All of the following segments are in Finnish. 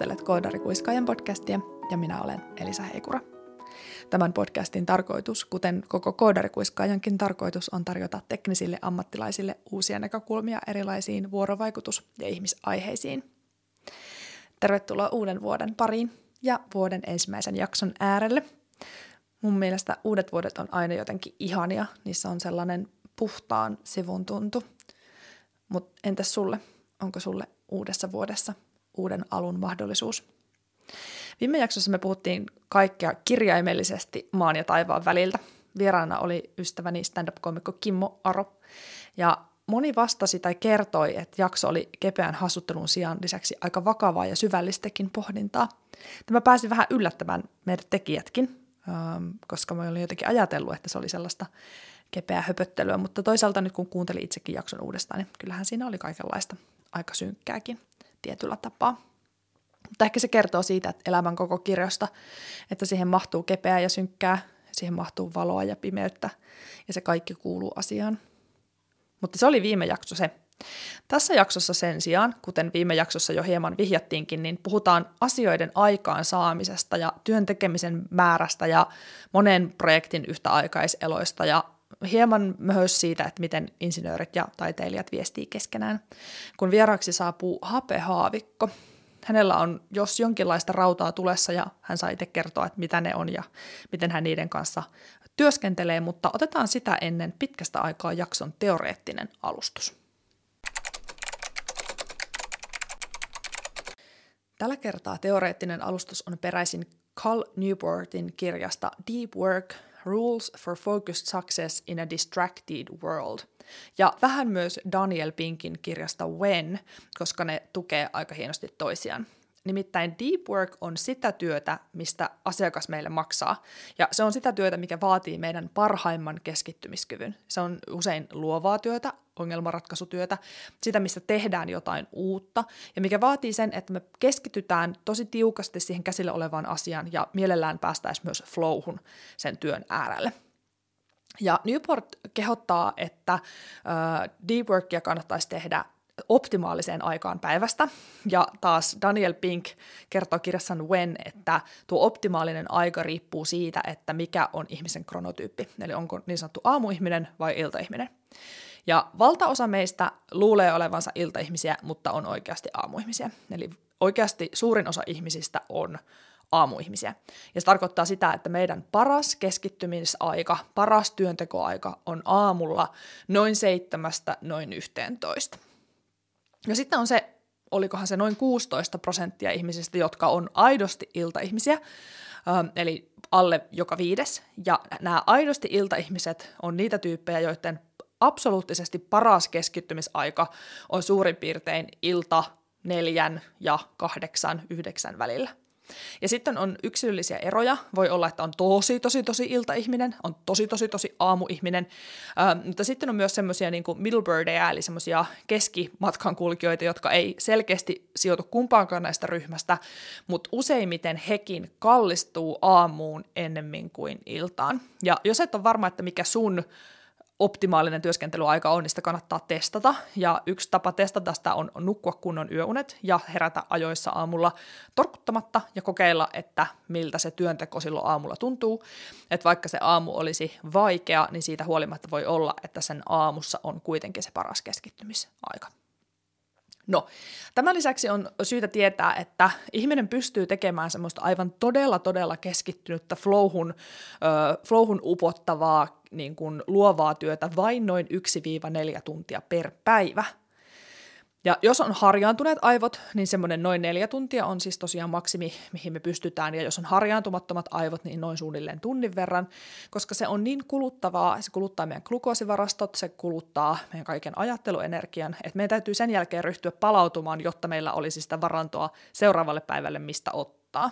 kuuntelet Koodari podcastia ja minä olen Elisa Heikura. Tämän podcastin tarkoitus, kuten koko Koodarikuiskaajankin tarkoitus, on tarjota teknisille ammattilaisille uusia näkökulmia erilaisiin vuorovaikutus- ja ihmisaiheisiin. Tervetuloa uuden vuoden pariin ja vuoden ensimmäisen jakson äärelle. Mun mielestä uudet vuodet on aina jotenkin ihania, niissä on sellainen puhtaan sivun tuntu. Mutta entäs sulle? Onko sulle uudessa vuodessa uuden alun mahdollisuus? Viime jaksossa me puhuttiin kaikkea kirjaimellisesti maan ja taivaan väliltä. Vieraana oli ystäväni stand-up-komikko Kimmo Aro. Ja moni vastasi tai kertoi, että jakso oli kepeän hassuttelun sijaan lisäksi aika vakavaa ja syvällistäkin pohdintaa. Tämä pääsi vähän yllättämään meidät tekijätkin, ähm, koska mä olin jotenkin ajatellut, että se oli sellaista kepeää höpöttelyä, mutta toisaalta nyt kun kuuntelin itsekin jakson uudestaan, niin kyllähän siinä oli kaikenlaista aika synkkääkin tietyllä tapaa. Mutta ehkä se kertoo siitä, että elämän koko kirjasta, että siihen mahtuu kepeää ja synkkää, siihen mahtuu valoa ja pimeyttä, ja se kaikki kuuluu asiaan. Mutta se oli viime jakso se. Tässä jaksossa sen sijaan, kuten viime jaksossa jo hieman vihjattiinkin, niin puhutaan asioiden aikaan saamisesta ja työn tekemisen määrästä ja monen projektin yhtäaikaiseloista ja hieman myös siitä, että miten insinöörit ja taiteilijat viestii keskenään. Kun vieraaksi saapuu Hape Haavikko, hänellä on jos jonkinlaista rautaa tulessa ja hän saa itse kertoa, että mitä ne on ja miten hän niiden kanssa työskentelee, mutta otetaan sitä ennen pitkästä aikaa jakson teoreettinen alustus. Tällä kertaa teoreettinen alustus on peräisin Cal Newportin kirjasta Deep Work – Rules for Focused Success in a Distracted World. Ja vähän myös Daniel Pinkin kirjasta When, koska ne tukee aika hienosti toisiaan. Nimittäin deep work on sitä työtä, mistä asiakas meille maksaa. Ja se on sitä työtä, mikä vaatii meidän parhaimman keskittymiskyvyn. Se on usein luovaa työtä, ongelmanratkaisutyötä, sitä, missä tehdään jotain uutta, ja mikä vaatii sen, että me keskitytään tosi tiukasti siihen käsillä olevaan asiaan, ja mielellään päästäisiin myös flowhun sen työn äärelle. Ja Newport kehottaa, että äh, deep workia kannattaisi tehdä optimaaliseen aikaan päivästä. Ja taas Daniel Pink kertoo kirjassaan When, että tuo optimaalinen aika riippuu siitä, että mikä on ihmisen kronotyyppi. Eli onko niin sanottu aamuihminen vai iltaihminen. Ja valtaosa meistä luulee olevansa iltaihmisiä, mutta on oikeasti aamuihmisiä. Eli oikeasti suurin osa ihmisistä on aamuihmisiä. Ja se tarkoittaa sitä, että meidän paras keskittymisaika, paras työntekoaika on aamulla noin seitsemästä noin yhteentoista. Ja sitten on se, olikohan se noin 16 prosenttia ihmisistä, jotka on aidosti iltaihmisiä, ähm, eli alle joka viides. Ja nämä aidosti iltaihmiset on niitä tyyppejä, joiden absoluuttisesti paras keskittymisaika on suurin piirtein ilta neljän ja kahdeksan, yhdeksän välillä. Ja sitten on yksilöllisiä eroja. Voi olla, että on tosi, tosi, tosi iltaihminen, on tosi, tosi, tosi aamuihminen. Ähm, mutta sitten on myös semmoisia niin middle birdeja, eli semmoisia keskimatkan kulkijoita, jotka ei selkeästi sijoitu kumpaankaan näistä ryhmästä, mutta useimmiten hekin kallistuu aamuun ennemmin kuin iltaan. Ja jos et ole varma, että mikä sun optimaalinen työskentelyaika on, niin sitä kannattaa testata. Ja yksi tapa testata sitä on nukkua kunnon yöunet ja herätä ajoissa aamulla torkuttamatta ja kokeilla, että miltä se työnteko silloin aamulla tuntuu. Että vaikka se aamu olisi vaikea, niin siitä huolimatta voi olla, että sen aamussa on kuitenkin se paras keskittymisaika. No, tämän lisäksi on syytä tietää, että ihminen pystyy tekemään semmoista aivan todella, todella keskittynyttä flowhun, äh, flowhun upottavaa niin kuin luovaa työtä vain noin 1-4 tuntia per päivä. Ja jos on harjaantuneet aivot, niin semmoinen noin neljä tuntia on siis tosiaan maksimi, mihin me pystytään. Ja jos on harjaantumattomat aivot, niin noin suunnilleen tunnin verran, koska se on niin kuluttavaa, se kuluttaa meidän glukoosivarastot, se kuluttaa meidän kaiken ajatteluenergian, että meidän täytyy sen jälkeen ryhtyä palautumaan, jotta meillä olisi sitä varantoa seuraavalle päivälle, mistä ottaa.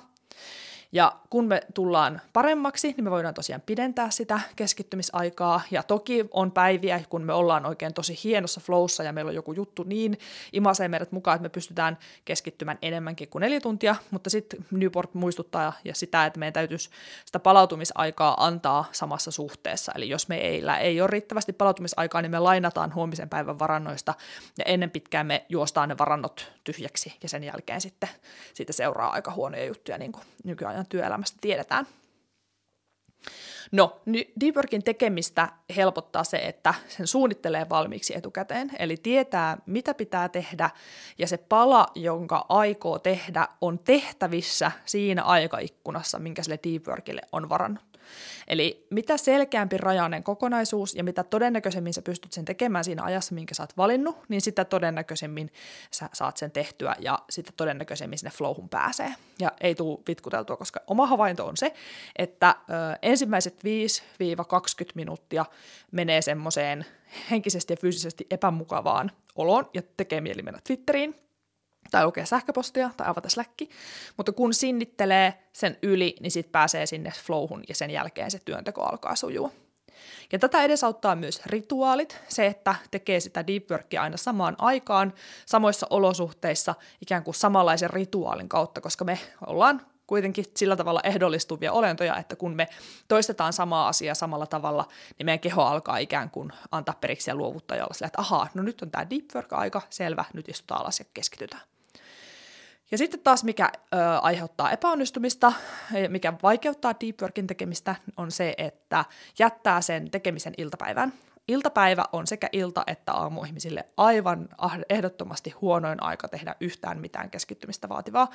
Ja kun me tullaan paremmaksi, niin me voidaan tosiaan pidentää sitä keskittymisaikaa. Ja toki on päiviä, kun me ollaan oikein tosi hienossa flowssa ja meillä on joku juttu niin imasee meidät mukaan, että me pystytään keskittymään enemmänkin kuin neljä tuntia. Mutta sitten Newport muistuttaa ja sitä, että meidän täytyisi sitä palautumisaikaa antaa samassa suhteessa. Eli jos meillä ei ole riittävästi palautumisaikaa, niin me lainataan huomisen päivän varannoista ja ennen pitkään me juostaan ne varannot tyhjäksi ja sen jälkeen sitten siitä seuraa aika huonoja juttuja, niin kuin nykyajan työelämästä tiedetään. No, deep workin tekemistä helpottaa se, että sen suunnittelee valmiiksi etukäteen, eli tietää, mitä pitää tehdä, ja se pala, jonka aikoo tehdä, on tehtävissä siinä aikaikkunassa, minkä sille deep workille on varannut. Eli mitä selkeämpi rajainen kokonaisuus ja mitä todennäköisemmin sä pystyt sen tekemään siinä ajassa, minkä sä oot valinnut, niin sitä todennäköisemmin sä saat sen tehtyä ja sitten todennäköisemmin sinne flowhun pääsee. Ja ei tule vitkuteltua, koska oma havainto on se, että ö, ensimmäiset 5-20 minuuttia menee semmoiseen henkisesti ja fyysisesti epämukavaan oloon ja tekee mieli mennä Twitteriin, tai lukea sähköpostia tai avata Slacki, mutta kun sinnittelee sen yli, niin sitten pääsee sinne flowhun ja sen jälkeen se työnteko alkaa sujua. Ja tätä edesauttaa myös rituaalit, se, että tekee sitä deep workia aina samaan aikaan, samoissa olosuhteissa, ikään kuin samanlaisen rituaalin kautta, koska me ollaan kuitenkin sillä tavalla ehdollistuvia olentoja, että kun me toistetaan samaa asiaa samalla tavalla, niin meidän keho alkaa ikään kuin antaa periksi ja luovuttaa jolla sillä, että ahaa, no nyt on tämä deep work-aika, selvä, nyt istutaan alas ja keskitytään. Ja sitten taas mikä ö, aiheuttaa epäonnistumista, mikä vaikeuttaa deep workin tekemistä, on se, että jättää sen tekemisen iltapäivään. Iltapäivä on sekä ilta että aamu ihmisille aivan ehdottomasti huonoin aika tehdä yhtään mitään keskittymistä vaativaa.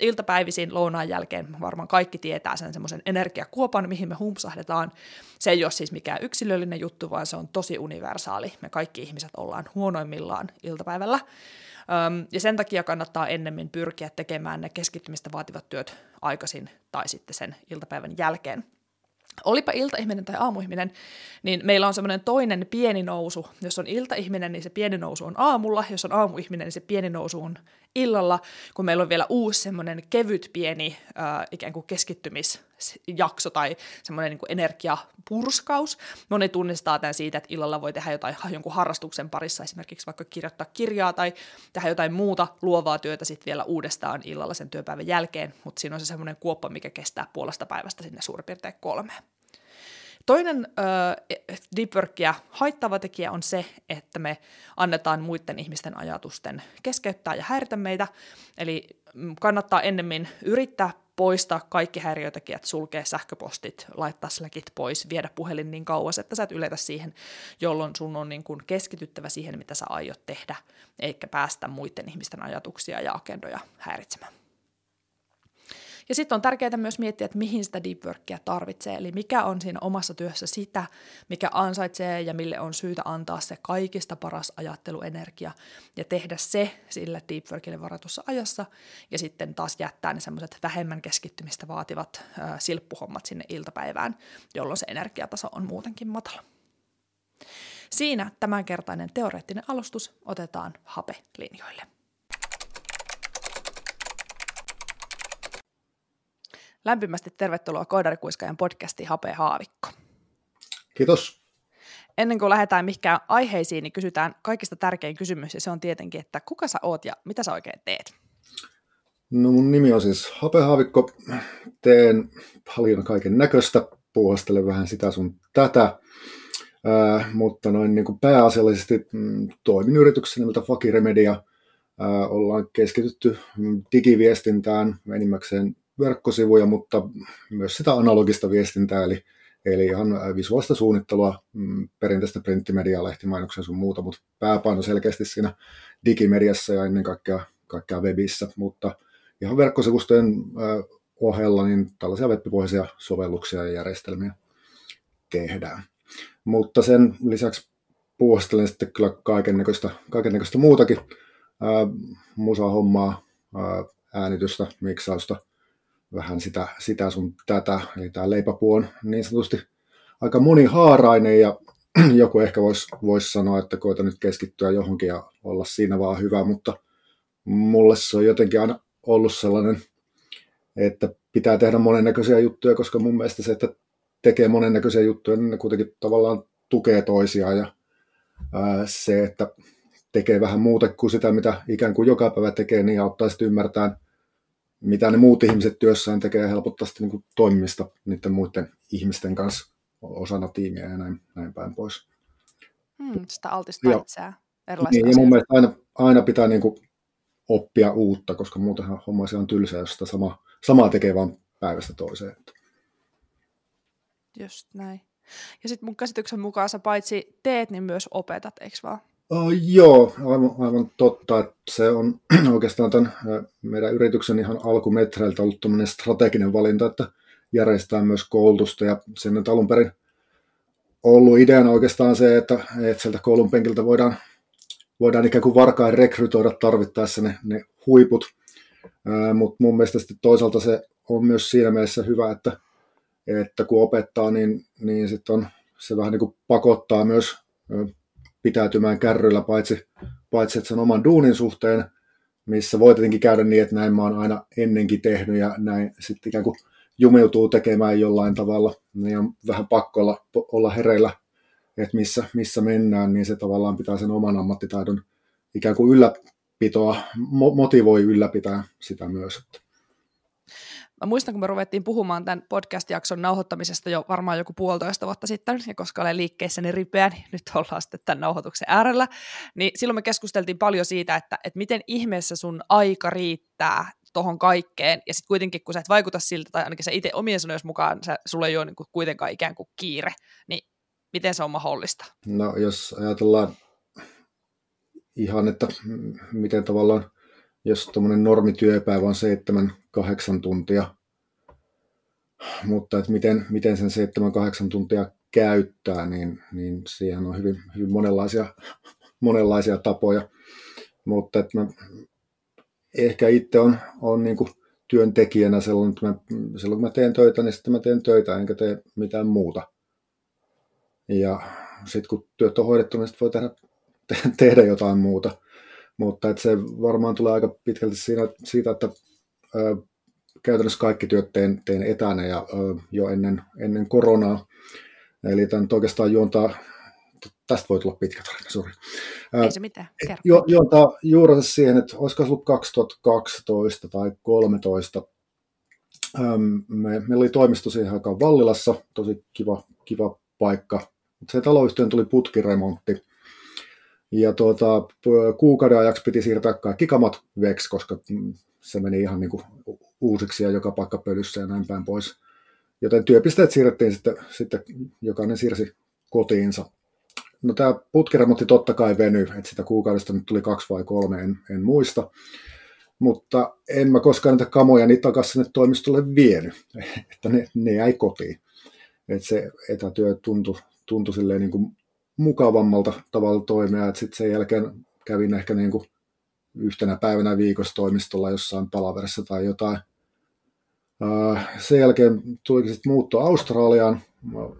Iltapäivisin lounaan jälkeen varmaan kaikki tietää sen semmoisen energiakuopan, mihin me humpsahdetaan. Se ei ole siis mikään yksilöllinen juttu, vaan se on tosi universaali. Me kaikki ihmiset ollaan huonoimmillaan iltapäivällä. Ja sen takia kannattaa ennemmin pyrkiä tekemään ne keskittymistä vaativat työt aikaisin tai sitten sen iltapäivän jälkeen. Olipa iltaihminen tai aamuihminen, niin meillä on semmoinen toinen pieni nousu. Jos on iltaihminen, niin se pieni nousu on aamulla. Jos on aamuihminen, niin se pieni nousu on illalla, kun meillä on vielä uusi semmoinen kevyt pieni äh, ikään kuin keskittymisjakso tai semmoinen niin kuin energiapurskaus. Moni tunnistaa tämän siitä, että illalla voi tehdä jotain jonkun harrastuksen parissa, esimerkiksi vaikka kirjoittaa kirjaa tai tehdä jotain muuta luovaa työtä sitten vielä uudestaan illalla sen työpäivän jälkeen, mutta siinä on se semmoinen kuoppa, mikä kestää puolesta päivästä sinne suurin piirtein kolmeen. Toinen äh, deep workia haittava tekijä on se, että me annetaan muiden ihmisten ajatusten keskeyttää ja häiritä meitä. Eli mm, kannattaa ennemmin yrittää poistaa kaikki häiriötekijät, sulkea sähköpostit, laittaa Slackit pois, viedä puhelin niin kauas, että sä et yletä siihen, jolloin sun on niin kuin keskityttävä siihen, mitä sä aiot tehdä, eikä päästä muiden ihmisten ajatuksia ja agendoja häiritsemään. Ja sitten on tärkeää myös miettiä, että mihin sitä deep workia tarvitsee, eli mikä on siinä omassa työssä sitä, mikä ansaitsee ja mille on syytä antaa se kaikista paras ajatteluenergia ja tehdä se sille deep workille varatussa ajassa ja sitten taas jättää ne semmoiset vähemmän keskittymistä vaativat äh, silppuhommat sinne iltapäivään, jolloin se energiataso on muutenkin matala. Siinä tämänkertainen teoreettinen alustus otetaan hape-linjoille. Lämpimästi tervetuloa Koodarikuiskajan podcastiin Hape Haavikko. Kiitos. Ennen kuin lähdetään mihinkään aiheisiin, niin kysytään kaikista tärkein kysymys, ja se on tietenkin, että kuka sä oot ja mitä sä oikein teet? No mun nimi on siis Hape Haavikko. Teen paljon kaiken näköistä, puuhastelen vähän sitä sun tätä, äh, mutta noin niin kuin pääasiallisesti mm, toimin yrityksessä nimeltä Fakiremedia. Äh, ollaan keskitytty digiviestintään, enimmäkseen verkkosivuja, mutta myös sitä analogista viestintää, eli, eli ihan visuaalista suunnittelua, mm, perinteistä printtimediaa, lehtimainoksia sun muuta, mutta pääpaino selkeästi siinä digimediassa ja ennen kaikkea, kaikkea webissä, mutta ihan verkkosivustojen ohella niin tällaisia web sovelluksia ja järjestelmiä tehdään. Mutta sen lisäksi puostelen sitten kyllä kaikennäköistä, kaikennäköistä muutakin, musa-hommaa, ää, äänitystä, miksausta – vähän sitä, sitä sun tätä. Eli tämä leipäpuu on niin sanotusti aika monihaarainen ja joku ehkä voisi vois sanoa, että koita nyt keskittyä johonkin ja olla siinä vaan hyvä, mutta mulle se on jotenkin aina ollut sellainen, että pitää tehdä monennäköisiä juttuja, koska mun mielestä se, että tekee monennäköisiä juttuja, niin ne kuitenkin tavallaan tukee toisiaan ja ää, se, että tekee vähän muuta kuin sitä, mitä ikään kuin joka päivä tekee, niin auttaa sitten ymmärtämään, mitä ne muut ihmiset työssään tekee ja helpottaa sitten niin toimimista niiden muiden ihmisten kanssa osana tiimiä ja näin, näin päin pois. Hmm, sitä altistaa itseään niin, ja mun mielestä aina, aina pitää niin kuin oppia uutta, koska muutenhan homma on tylsä, jos sitä sama, samaa tekee vain päivästä toiseen. Just näin. Ja sitten mun käsityksen mukaan sä paitsi teet, niin myös opetat, eikö vaan? Uh, joo, aivan, aivan totta. Että se on oikeastaan tämän meidän yrityksen ihan alkumetreiltä ollut strateginen valinta, että järjestetään myös koulutusta. Ja sen nyt alun perin ollut ideana oikeastaan se, että, että sieltä koulun penkiltä voidaan, voidaan ikään kuin varkain rekrytoida tarvittaessa ne, ne huiput. Mutta mun mielestä sitten toisaalta se on myös siinä mielessä hyvä, että, että kun opettaa, niin, niin sitten on, se vähän niin kuin pakottaa myös pitäytymään kärryillä, paitsi, paitsi sen oman duunin suhteen, missä voi tietenkin käydä niin, että näin mä oon aina ennenkin tehnyt ja näin sitten ikään kuin jumeutuu tekemään jollain tavalla, niin on vähän pakko olla, olla hereillä, että missä, missä mennään, niin se tavallaan pitää sen oman ammattitaidon ikään kuin ylläpitoa, motivoi ylläpitää sitä myös. Että Mä muistan, kun me ruvettiin puhumaan tämän podcast-jakson nauhoittamisesta jo varmaan joku puolitoista vuotta sitten, ja koska olen liikkeessäni ripeä, niin nyt ollaan sitten tämän nauhoituksen äärellä, niin silloin me keskusteltiin paljon siitä, että, että miten ihmeessä sun aika riittää tuohon kaikkeen, ja sitten kuitenkin, kun sä et vaikuta siltä, tai ainakin sä itse omien sanojen mukaan, sä, sulla ei ole niin kuin kuitenkaan ikään kuin kiire, niin miten se on mahdollista? No jos ajatellaan ihan, että miten tavallaan jos tuommoinen normityöpäivä on seitsemän, kahdeksan tuntia, mutta että miten, miten sen seitsemän, kahdeksan tuntia käyttää, niin, niin siihen on hyvin, hyvin monenlaisia, monenlaisia tapoja. Mutta että mä ehkä itse on, on niin kuin työntekijänä sellainen, että mä, silloin kun mä teen töitä, niin sitten mä teen töitä enkä tee mitään muuta. Ja sitten kun työt on hoidettu, niin voi tehdä, tehdä jotain muuta. Mutta että se varmaan tulee aika pitkälti siinä, siitä, että käytännössä kaikki työt teen, teen etänä ja jo ennen, ennen koronaa. Eli tämän oikeastaan juontaa, tästä voi tulla pitkä tarina, sori. Ei se mitään, kerro. Ju, juontaa juurensa siihen, että olisiko ollut 2012 tai 2013. Me, meillä oli toimisto siihen aikaan Vallilassa, tosi kiva, kiva paikka. Se taloyhtiön tuli putkiremontti ja tuota, kuukauden ajaksi piti siirtää kaikki kamat veksi, koska se meni ihan niin kuin uusiksi ja joka paikka pölyssä ja näin päin pois. Joten työpisteet siirrettiin sitten, sitten jokainen siirsi kotiinsa. No tämä putkiremontti totta kai venyi, että sitä kuukaudesta nyt tuli kaksi vai kolme, en, en muista. Mutta en mä koskaan niitä kamoja niitä takaisin sinne toimistolle vienyt, että ne, ne jäi kotiin. Että se etätyö tuntui, tuntui silleen niin kuin mukavammalta tavalla toimia, että sitten sen jälkeen kävin ehkä niin kuin yhtenä päivänä viikossa toimistolla jossain palaverissa tai jotain. Sen jälkeen tulikin sitten muutto Australiaan.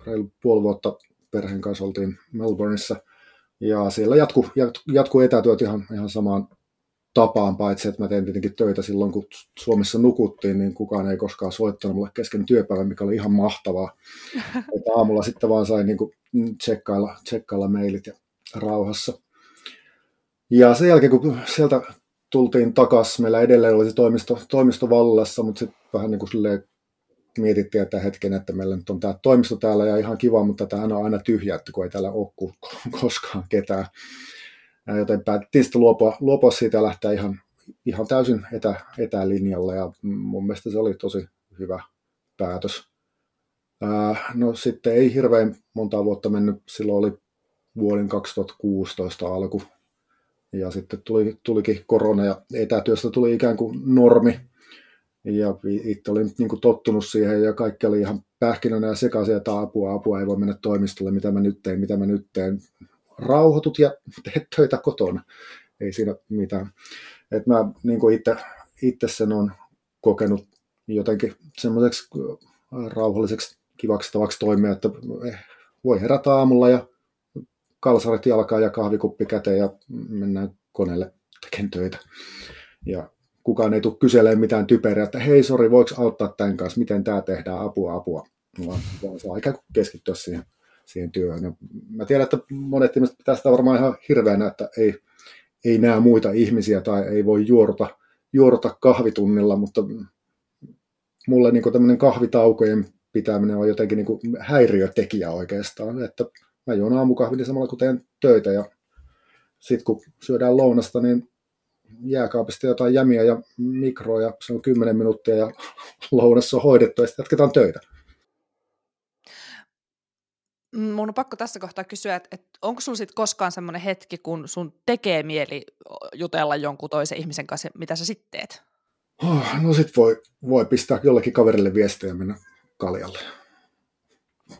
Reilu puoli vuotta perheen kanssa oltiin Melbourneissa. Ja siellä jatku, jatku etätyöt ihan, ihan samaan tapaan, paitsi että mä tein tietenkin töitä silloin, kun Suomessa nukuttiin, niin kukaan ei koskaan soittanut mulle kesken työpäivän, mikä oli ihan mahtavaa. Että aamulla sitten vaan sain niin kuin tsekkailla, tsekkailla mailit ja rauhassa. Ja sen jälkeen, kun sieltä tultiin takaisin, meillä edelleen oli se toimisto, toimisto vallassa, mutta sitten vähän niin kuin mietittiin, että hetken, että meillä nyt on tämä toimisto täällä ja ihan kiva, mutta tämä on aina tyhjä, että kun ei täällä ole koskaan ketään joten päätettiin sitten luopua, luopua siitä ja lähteä ihan, ihan täysin etä, etälinjalle ja mun mielestä se oli tosi hyvä päätös. Ää, no sitten ei hirveän monta vuotta mennyt, silloin oli vuoden 2016 alku ja sitten tuli, tulikin korona ja etätyöstä tuli ikään kuin normi ja itse olin niin kuin tottunut siihen ja kaikki oli ihan pähkinänä ja sekaisin, että apua, apua ei voi mennä toimistolle, mitä mä nyt teen, mitä mä nyt teen rauhoitut ja teet töitä kotona. Ei siinä mitään. Et mä niin itse, itse sen on kokenut jotenkin semmoiseksi rauhalliseksi, kivaksi tavaksi toimia, että voi herätä aamulla ja kalsarit jalkaa ja kahvikuppi käteen ja mennään koneelle tekemään töitä. Ja kukaan ei tule kyselemään mitään typeriä, että hei, sori, voiko auttaa tämän kanssa, miten tämä tehdään, apua, apua. Vaan saa ikään kuin keskittyä siihen, siihen työhön. Ja mä tiedän, että monet ihmiset pitää sitä varmaan ihan hirveänä, että ei, ei näe muita ihmisiä tai ei voi juoruta, juoruta kahvitunnilla, mutta mulle niin tämmöinen kahvitaukojen pitäminen on jotenkin niin häiriötekijä oikeastaan, että mä juon aamukahvin samalla kun teen töitä ja sitten kun syödään lounasta, niin jääkaapista jotain jämiä ja mikroja, se on 10 minuuttia ja lounassa on hoidettu ja sitten jatketaan töitä. Mun on pakko tässä kohtaa kysyä, että, että onko sulla sitten koskaan semmoinen hetki, kun sun tekee mieli jutella jonkun toisen ihmisen kanssa, mitä sä sitten teet? Oh, no sit voi, voi pistää jollekin kaverille viestiä ja mennä kaljalle.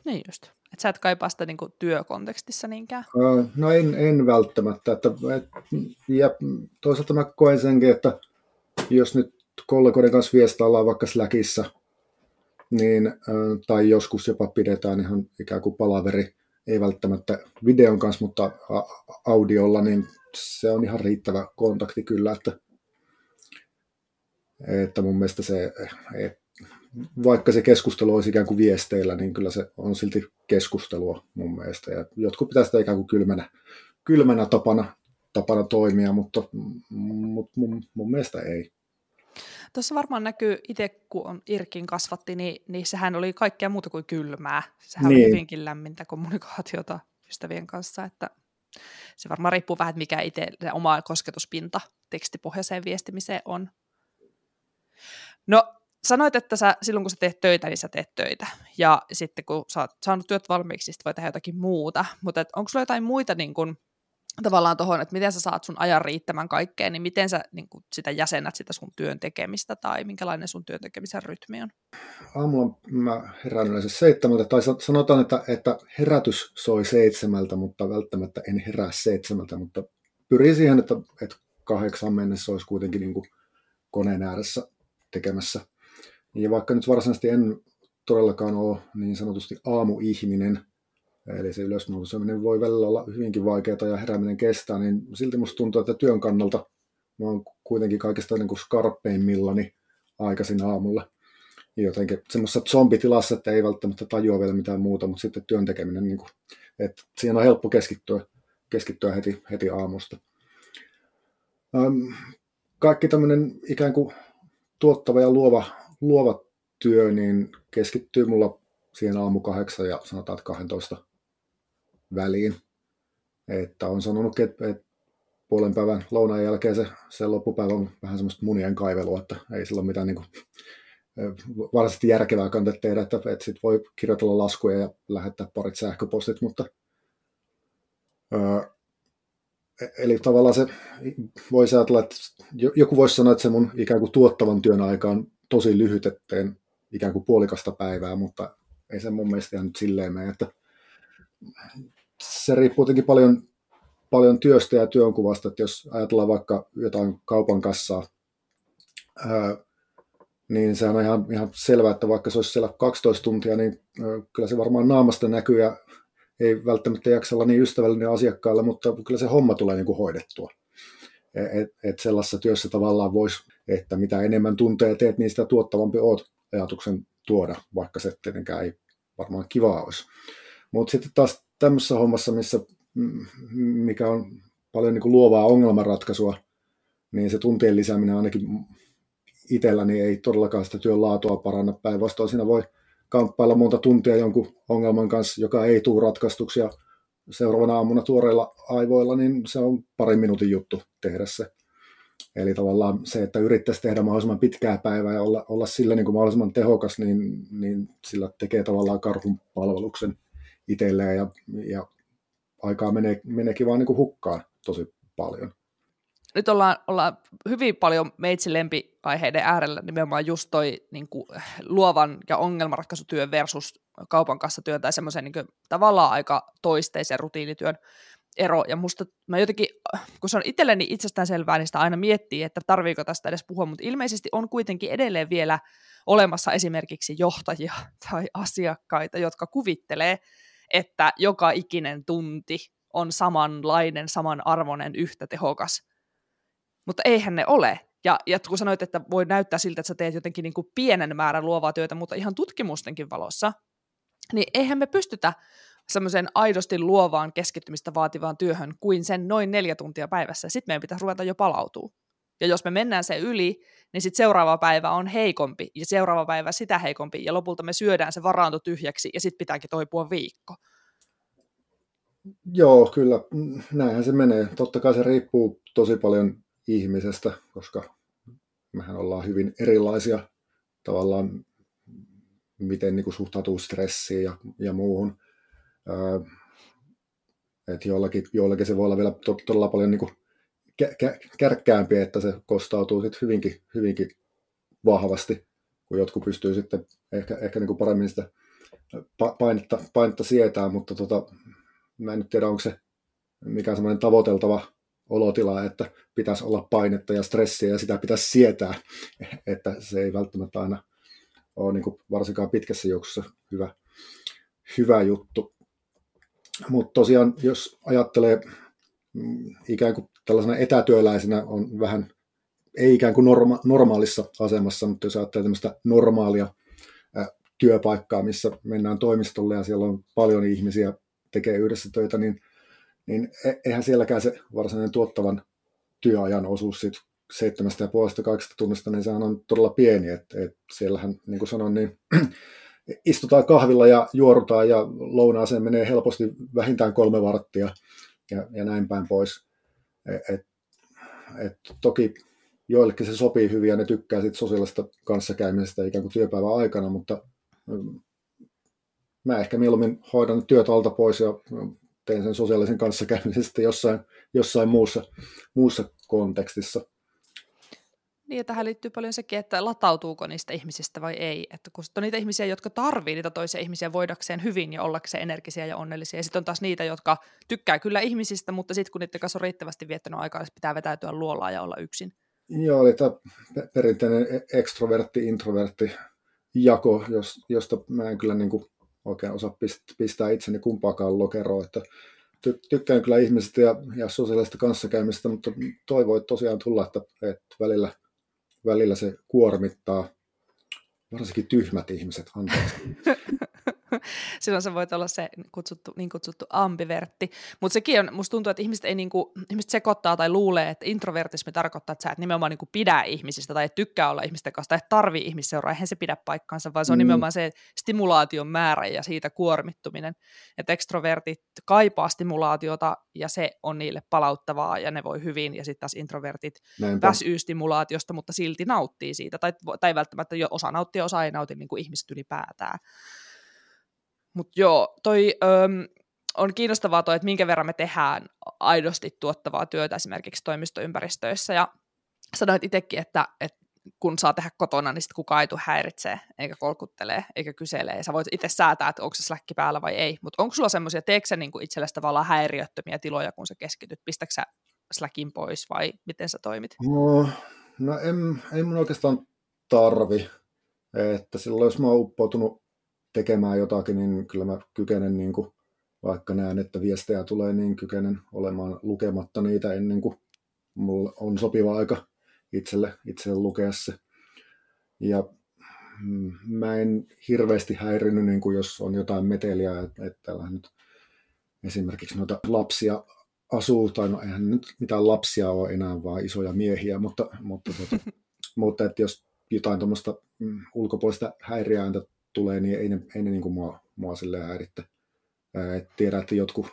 Niin just. Että sä et kaipaa sitä niin kuin työkontekstissa niinkään? No en, en välttämättä. Että, et, ja toisaalta mä koen senkin, että jos nyt kollegoiden kanssa viestaillaan vaikka Slackissa, niin, tai joskus jopa pidetään ihan ikään kuin palaveri, ei välttämättä videon kanssa, mutta audiolla, niin se on ihan riittävä kontakti kyllä, että, että mun mielestä se, että vaikka se keskustelu olisi ikään kuin viesteillä, niin kyllä se on silti keskustelua mun mielestä. Ja jotkut pitää sitä ikään kuin kylmänä, kylmänä tapana, tapana toimia, mutta, mutta mun, mun mielestä ei. Tuossa varmaan näkyy itse, kun on Irkin kasvatti, niin, niin sehän oli kaikkea muuta kuin kylmää. Sehän niin. oli hyvinkin lämmintä kommunikaatiota ystävien kanssa, että se varmaan riippuu vähän, mikä itse se oma kosketuspinta tekstipohjaiseen viestimiseen on. No, sanoit, että sä, silloin kun sä teet töitä, niin sä teet töitä. Ja sitten kun sä oot saanut työt valmiiksi, niin voi tehdä jotakin muuta. Mutta onko sulla jotain muita niin kun, tavallaan tuohon, että miten sä saat sun ajan riittämään kaikkeen, niin miten sä niin kun, sitä jäsenät sitä sun työn tekemistä tai minkälainen sun työn tekemisen rytmi on? Aamulla mä herään yleensä seitsemältä, tai sanotaan, että, että herätys soi seitsemältä, mutta välttämättä en herää seitsemältä, mutta pyrin siihen, että, että kahdeksan mennessä olisi kuitenkin niin kuin koneen ääressä tekemässä ja vaikka nyt varsinaisesti en todellakaan ole niin sanotusti aamuihminen, eli se ylösnouseminen voi välillä olla hyvinkin vaikeaa ja herääminen kestää, niin silti musta tuntuu, että työn kannalta mä oon kuitenkin kaikista niin kuin skarpeimmillani aikaisin aamulla. Jotenkin semmoisessa zombitilassa, että ei välttämättä tajua vielä mitään muuta, mutta sitten työn tekeminen, niin kuin, että siihen on helppo keskittyä, keskittyä heti, heti aamusta. kaikki tämmöinen ikään kuin tuottava ja luova luova työ niin keskittyy mulla siihen aamu kahdeksan ja sanotaan, että 12 väliin. Että on sanonut, että, että puolen päivän lounaan jälkeen se, se loppupäivä on vähän semmoista munien kaivelua, että ei sillä ole mitään niin kuin, varsinaisesti järkevää kannata tehdä, että, että sit voi kirjoitella laskuja ja lähettää parit sähköpostit, mutta öö, eli tavallaan se voisi ajatella, että joku voisi sanoa, että se mun ikään kuin tuottavan työn aika on tosi lyhyt, etteen ikään kuin puolikasta päivää, mutta ei se mun mielestä ihan nyt silleen mene, että se riippuu jotenkin paljon, paljon työstä ja työnkuvasta, että jos ajatellaan vaikka jotain kaupan kassaa, ää, niin se on ihan, ihan selvää, että vaikka se olisi siellä 12 tuntia, niin kyllä se varmaan naamasta näkyy ja ei välttämättä jaksa olla niin ystävällinen asiakkaalle, mutta kyllä se homma tulee niin kuin hoidettua. Et, et sellaisessa työssä tavallaan voisi että mitä enemmän tunteja teet, niin sitä tuottavampi oot ajatuksen tuoda, vaikka se tietenkään ei varmaan kivaa olisi. Mutta sitten taas tämmöisessä hommassa, missä, mm, mikä on paljon niin kuin luovaa ongelmanratkaisua, niin se tuntien lisääminen ainakin itselläni ei todellakaan sitä työn laatua paranna. Päinvastoin siinä voi kamppailla monta tuntia jonkun ongelman kanssa, joka ei tule ratkaistuksi ja seuraavana aamuna tuoreilla aivoilla, niin se on parin minuutin juttu tehdä se. Eli tavallaan se, että yrittäisi tehdä mahdollisimman pitkää päivää ja olla, olla sillä niin kuin mahdollisimman tehokas, niin, niin sillä tekee tavallaan karhun palveluksen itselleen ja, ja aikaa menee, meneekin vaan niin kuin hukkaan tosi paljon. Nyt ollaan, ollaan hyvin paljon meitsi lempiaiheiden äärellä nimenomaan just toi niin kuin, luovan ja ongelmanratkaisutyön versus kaupan kanssa työn tai semmoisen niin tavallaan aika toisteisen rutiinityön ero, ja musta mä jotenkin, kun se on itselleni itsestäänselvää, niin sitä aina miettii, että tarviiko tästä edes puhua, mutta ilmeisesti on kuitenkin edelleen vielä olemassa esimerkiksi johtajia tai asiakkaita, jotka kuvittelee, että joka ikinen tunti on samanlainen, samanarvoinen, yhtä tehokas. Mutta eihän ne ole. Ja, ja kun sanoit, että voi näyttää siltä, että sä teet jotenkin niin kuin pienen määrän luovaa työtä, mutta ihan tutkimustenkin valossa, niin eihän me pystytä semmoiseen aidosti luovaan keskittymistä vaativaan työhön kuin sen noin neljä tuntia päivässä. Sitten meidän pitäisi ruveta jo palautua. Ja jos me mennään se yli, niin sitten seuraava päivä on heikompi ja seuraava päivä sitä heikompi ja lopulta me syödään se varaanto tyhjäksi ja sitten pitääkin toipua viikko. Joo, kyllä. Näinhän se menee. Totta kai se riippuu tosi paljon ihmisestä, koska mehän ollaan hyvin erilaisia tavallaan, miten niin kuin suhtautuu stressiin ja, ja muuhun. että joillakin, joillakin se voi olla vielä todella paljon niin kuin kärkkäämpi, että se kostautuu sit hyvinkin, hyvinkin vahvasti, kun jotkut pystyy sitten ehkä, ehkä niin kuin paremmin sitä painetta, painetta sietää, mutta tota, mä en nyt tiedä, onko se mikään semmoinen tavoiteltava olotila, että pitäisi olla painetta ja stressiä ja sitä pitäisi sietää, että se ei välttämättä aina ole niin kuin varsinkaan pitkässä juoksussa hyvä, hyvä juttu. Mutta tosiaan, jos ajattelee mm, ikään kuin tällaisena etätyöläisenä on vähän, ei ikään kuin norma- normaalissa asemassa, mutta jos ajattelee tämmöistä normaalia ä, työpaikkaa, missä mennään toimistolle ja siellä on paljon ihmisiä tekee yhdessä töitä, niin, niin e-, eihän sielläkään se varsinainen tuottavan työajan osuus sit 7,5-8 tunnista, niin sehän on todella pieni. Et, et siellähän, niin kuin sanoin, niin istutaan kahvilla ja juorutaan ja lounaaseen menee helposti vähintään kolme varttia ja, ja näin päin pois. Et, et, et toki joillekin se sopii hyvin ja ne tykkää sit sosiaalista kanssakäymisestä ikään kuin työpäivän aikana, mutta mm, mä ehkä mieluummin hoidan työt alta pois ja mm, teen sen sosiaalisen kanssakäymisestä jossain, jossain muussa, muussa kontekstissa. Niin, ja tähän liittyy paljon sekin, että latautuuko niistä ihmisistä vai ei. Että kun on niitä ihmisiä, jotka tarvii niitä toisia ihmisiä voidakseen hyvin ja ollakseen energisiä ja onnellisia. Ja sitten on taas niitä, jotka tykkää kyllä ihmisistä, mutta sitten kun niiden kanssa on riittävästi viettänyt aikaa, niin pitää vetäytyä luolaa ja olla yksin. Joo, eli tämä perinteinen e- ekstrovertti-introvertti jako, josta mä en kyllä niin kuin oikein osaa pistää itseni kumpaakaan lokeroon, että tykkään kyllä ihmisistä ja, ja sosiaalista kanssakäymistä, mutta toivoit tosiaan tulla, että, että välillä välillä se kuormittaa, varsinkin tyhmät ihmiset, anteeksi. Silloin se voit olla se kutsuttu, niin kutsuttu ambivertti. Mutta sekin on, musta tuntuu, että ihmiset, ei niinku, ihmiset sekoittaa tai luulee, että introvertismi tarkoittaa, että sä et nimenomaan niinku pidä ihmisistä tai et tykkää olla ihmisten kanssa tai et tarvii ihmisseuraa. Eihän se pidä paikkaansa, vaan se on mm. nimenomaan se stimulaation määrä ja siitä kuormittuminen. Että ekstrovertit kaipaa stimulaatiota ja se on niille palauttavaa ja ne voi hyvin. Ja sitten taas introvertit Näinpä. väsyy stimulaatiosta, mutta silti nauttii siitä. Tai, tai välttämättä jo osa nauttii osa ei nauti niin kuin ihmiset ylipäätään. Mutta joo, toi öm, on kiinnostavaa toi, että minkä verran me tehdään aidosti tuottavaa työtä esimerkiksi toimistoympäristöissä. Ja sanoit itsekin, että, että kun saa tehdä kotona, niin sitten kukaan ei tule häiritsee, eikä kolkuttelee, eikä kyselee. Ja sä voit itse säätää, että onko se släkki päällä vai ei. Mutta onko sulla semmoisia, teekö sä niinku itsellesi tavallaan häiriöttömiä tiloja, kun sä keskityt? Pistätkö sä släkin pois vai miten sä toimit? No, no en, ei mun oikeastaan tarvi. Että silloin jos mä oon uppoutunut tekemään jotakin, niin kyllä mä kykenen, niin kuin, vaikka näen, että viestejä tulee, niin kykenen olemaan lukematta niitä ennen kuin mulla on sopiva aika itselle, itselle lukea se. Ja mm, mä en hirveästi häirinyt, niin kuin jos on jotain meteliä, että, että nyt esimerkiksi noita lapsia asuu, tai no eihän nyt mitään lapsia ole enää, vaan isoja miehiä, mutta, mutta, tuota, mutta että jos jotain tuommoista mm, ulkopuolista häiriöäntä tulee, niin ei ne, ei ne niin kuin mua, mua silleen häiritse. Et tiedä, että jotkut,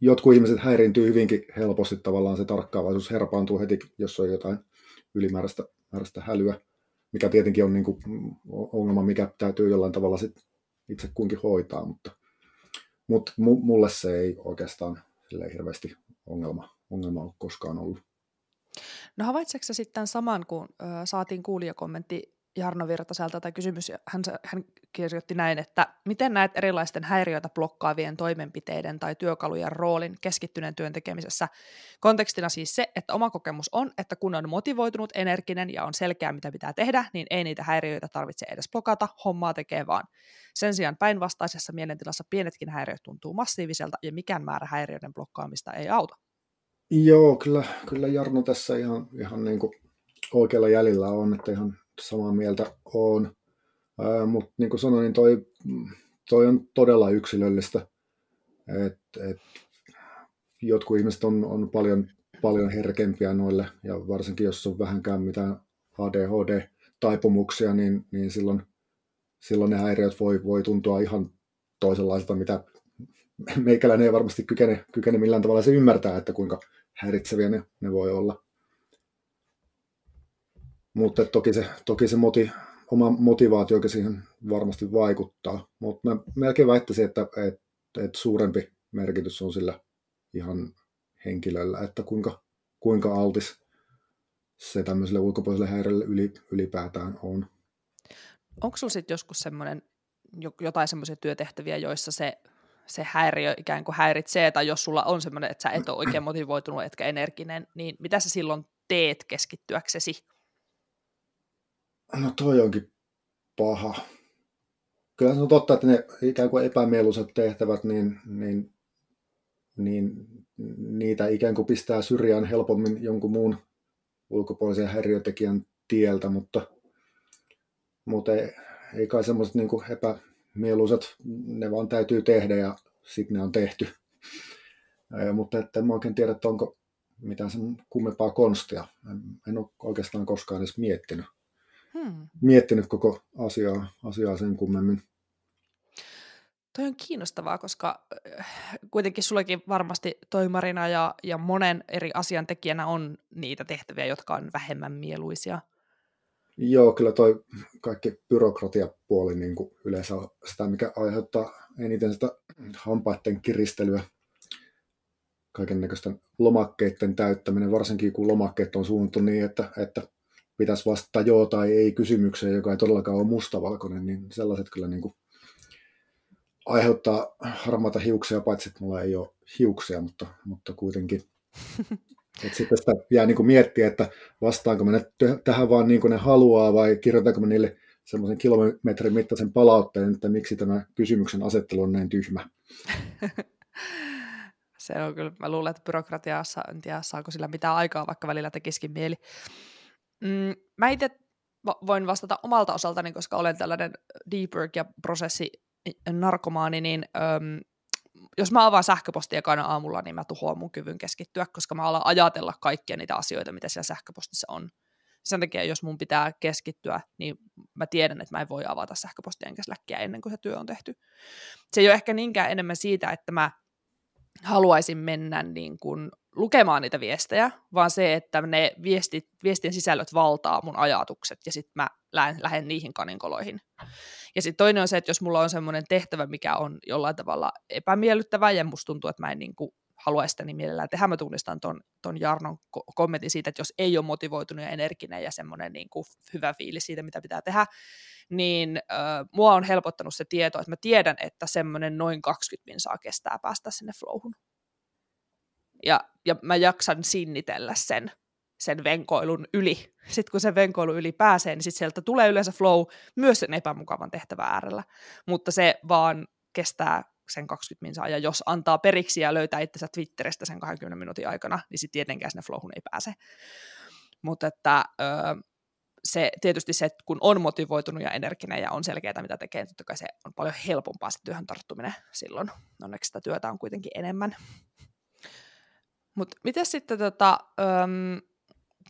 jotkut ihmiset häiriintyy hyvinkin helposti tavallaan se tarkkaavaisuus herpaantuu heti, jos on jotain ylimääräistä määräistä hälyä, mikä tietenkin on niin kuin ongelma, mikä täytyy jollain tavalla sit itse kunkin hoitaa, mutta, mutta mulle se ei oikeastaan hirveästi ongelma, ongelma ole koskaan ollut. No havaitseeko sitten saman, kun saatiin kuulijakommentti Jarno Virtaselta tai kysymys, hän, hän kirjoitti näin, että miten näet erilaisten häiriöitä blokkaavien toimenpiteiden tai työkalujen roolin keskittyneen työn tekemisessä? Kontekstina siis se, että oma kokemus on, että kun on motivoitunut, energinen ja on selkeä, mitä pitää tehdä, niin ei niitä häiriöitä tarvitse edes blokata, hommaa tekee vaan. Sen sijaan päinvastaisessa mielentilassa pienetkin häiriöt tuntuu massiiviselta ja mikään määrä häiriöiden blokkaamista ei auta. Joo, kyllä, kyllä Jarno tässä ihan, ihan niin kuin oikealla jäljellä on, että ihan samaa mieltä on. Mutta niin kuin sanoin, niin toi, toi on todella yksilöllistä. Et, et, jotkut ihmiset on, on paljon, paljon herkempiä noille, ja varsinkin jos on vähänkään mitään ADHD-taipumuksia, niin, niin silloin, silloin ne häiriöt voi, voi tuntua ihan toisenlaiselta, mitä meikäläinen ei varmasti kykene, kykene millään tavalla se ymmärtää, että kuinka häiritseviä ne, ne voi olla. Mutta toki se, toki se moti, oma motivaatio siihen varmasti vaikuttaa, mutta mä melkein väittäisin, että, että, että suurempi merkitys on sillä ihan henkilöllä, että kuinka, kuinka altis se tämmöiselle ulkopuoliselle häiriölle yli, ylipäätään on. Onko sinulla sitten joskus semmoinen, jotain semmoisia työtehtäviä, joissa se, se häiriö ikään kuin häiritsee, tai jos sulla on semmoinen, että sä et ole oikein motivoitunut etkä energinen, niin mitä sä silloin teet keskittyäksesi? No toi onkin paha. Kyllä se on totta, että ne ikään kuin epämieluiset tehtävät, niin, niin, niin niitä ikään kuin pistää syrjään helpommin jonkun muun ulkopuolisen häiriötekijän tieltä, mutta, mutta ei, ei kai semmoiset niin epämieluiset, ne vaan täytyy tehdä ja sitten ne on tehty. Ja, mutta että en mä oikein tiedä, että onko mitään sen kummempaa konstia. En, en ole oikeastaan koskaan edes miettinyt hmm. miettinyt koko asiaa, asiaa sen kummemmin. Toi on kiinnostavaa, koska äh, kuitenkin sullekin varmasti toimarina ja, ja monen eri asian tekijänä on niitä tehtäviä, jotka on vähemmän mieluisia. Joo, kyllä toi kaikki byrokratiapuoli niin kuin yleensä on sitä, mikä aiheuttaa eniten sitä hampaiden kiristelyä, kaiken näköisten lomakkeiden täyttäminen, varsinkin kun lomakkeet on suunnattu niin, että, että pitäisi vastata joo tai ei kysymykseen, joka ei todellakaan ole mustavalkoinen, niin sellaiset kyllä niin kuin aiheuttaa harmaata hiuksia, paitsi että mulla ei ole hiuksia, mutta, mutta kuitenkin. Et sitten sitä jää niin kuin miettiä, että vastaanko mä tähän vaan niin kuin ne haluaa vai kirjoitanko mä niille semmoisen kilometrin mittaisen palautteen, että miksi tämä kysymyksen asettelu on näin tyhmä. Se on kyllä, mä luulen, että byrokratiassa, en tiedä saako sillä mitään aikaa, vaikka välillä tekisikin mieli. Mm, mä itse voin vastata omalta osaltani, koska olen tällainen deep work ja prosessi narkomaani, niin öm, jos mä avaan sähköpostia ekana aamulla, niin mä tuhoan mun kyvyn keskittyä, koska mä alan ajatella kaikkia niitä asioita, mitä siellä sähköpostissa on. Sen takia, jos mun pitää keskittyä, niin mä tiedän, että mä en voi avata sähköpostia enkä ennen kuin se työ on tehty. Se ei ole ehkä niinkään enemmän siitä, että mä haluaisin mennä niin kuin lukemaan niitä viestejä, vaan se, että ne viestit, viestien sisällöt valtaa mun ajatukset ja sitten mä lähden, lähden niihin kaninkoloihin. Ja sitten toinen on se, että jos mulla on semmoinen tehtävä, mikä on jollain tavalla epämiellyttävä ja musta tuntuu, että mä en niin kuin haluaisi sitä niin mielellään tehdä, mä tunnistan ton, ton Jarnon kommentin siitä, että jos ei ole motivoitunut ja energinen ja semmoinen niin kuin hyvä fiilis siitä, mitä pitää tehdä, niin äh, mua on helpottanut se tieto, että mä tiedän, että semmoinen noin 20 minsaa kestää päästä sinne flowhun. Ja, ja mä jaksan sinnitellä sen, sen venkoilun yli. Sitten kun se venkoilu yli pääsee, niin sitten sieltä tulee yleensä flow myös sen epämukavan tehtävän äärellä. Mutta se vaan kestää sen 20 minsaa, ja jos antaa periksi ja löytää itsensä Twitteristä sen 20 minuutin aikana, niin sitten tietenkään sinne flowhun ei pääse. Mutta että öö, se, tietysti se, että kun on motivoitunut ja energinen ja on selkeää, mitä tekee, niin totta kai se on paljon helpompaa se työhön tarttuminen silloin. Onneksi sitä työtä on kuitenkin enemmän. Mutta miten sitten, tota, öm,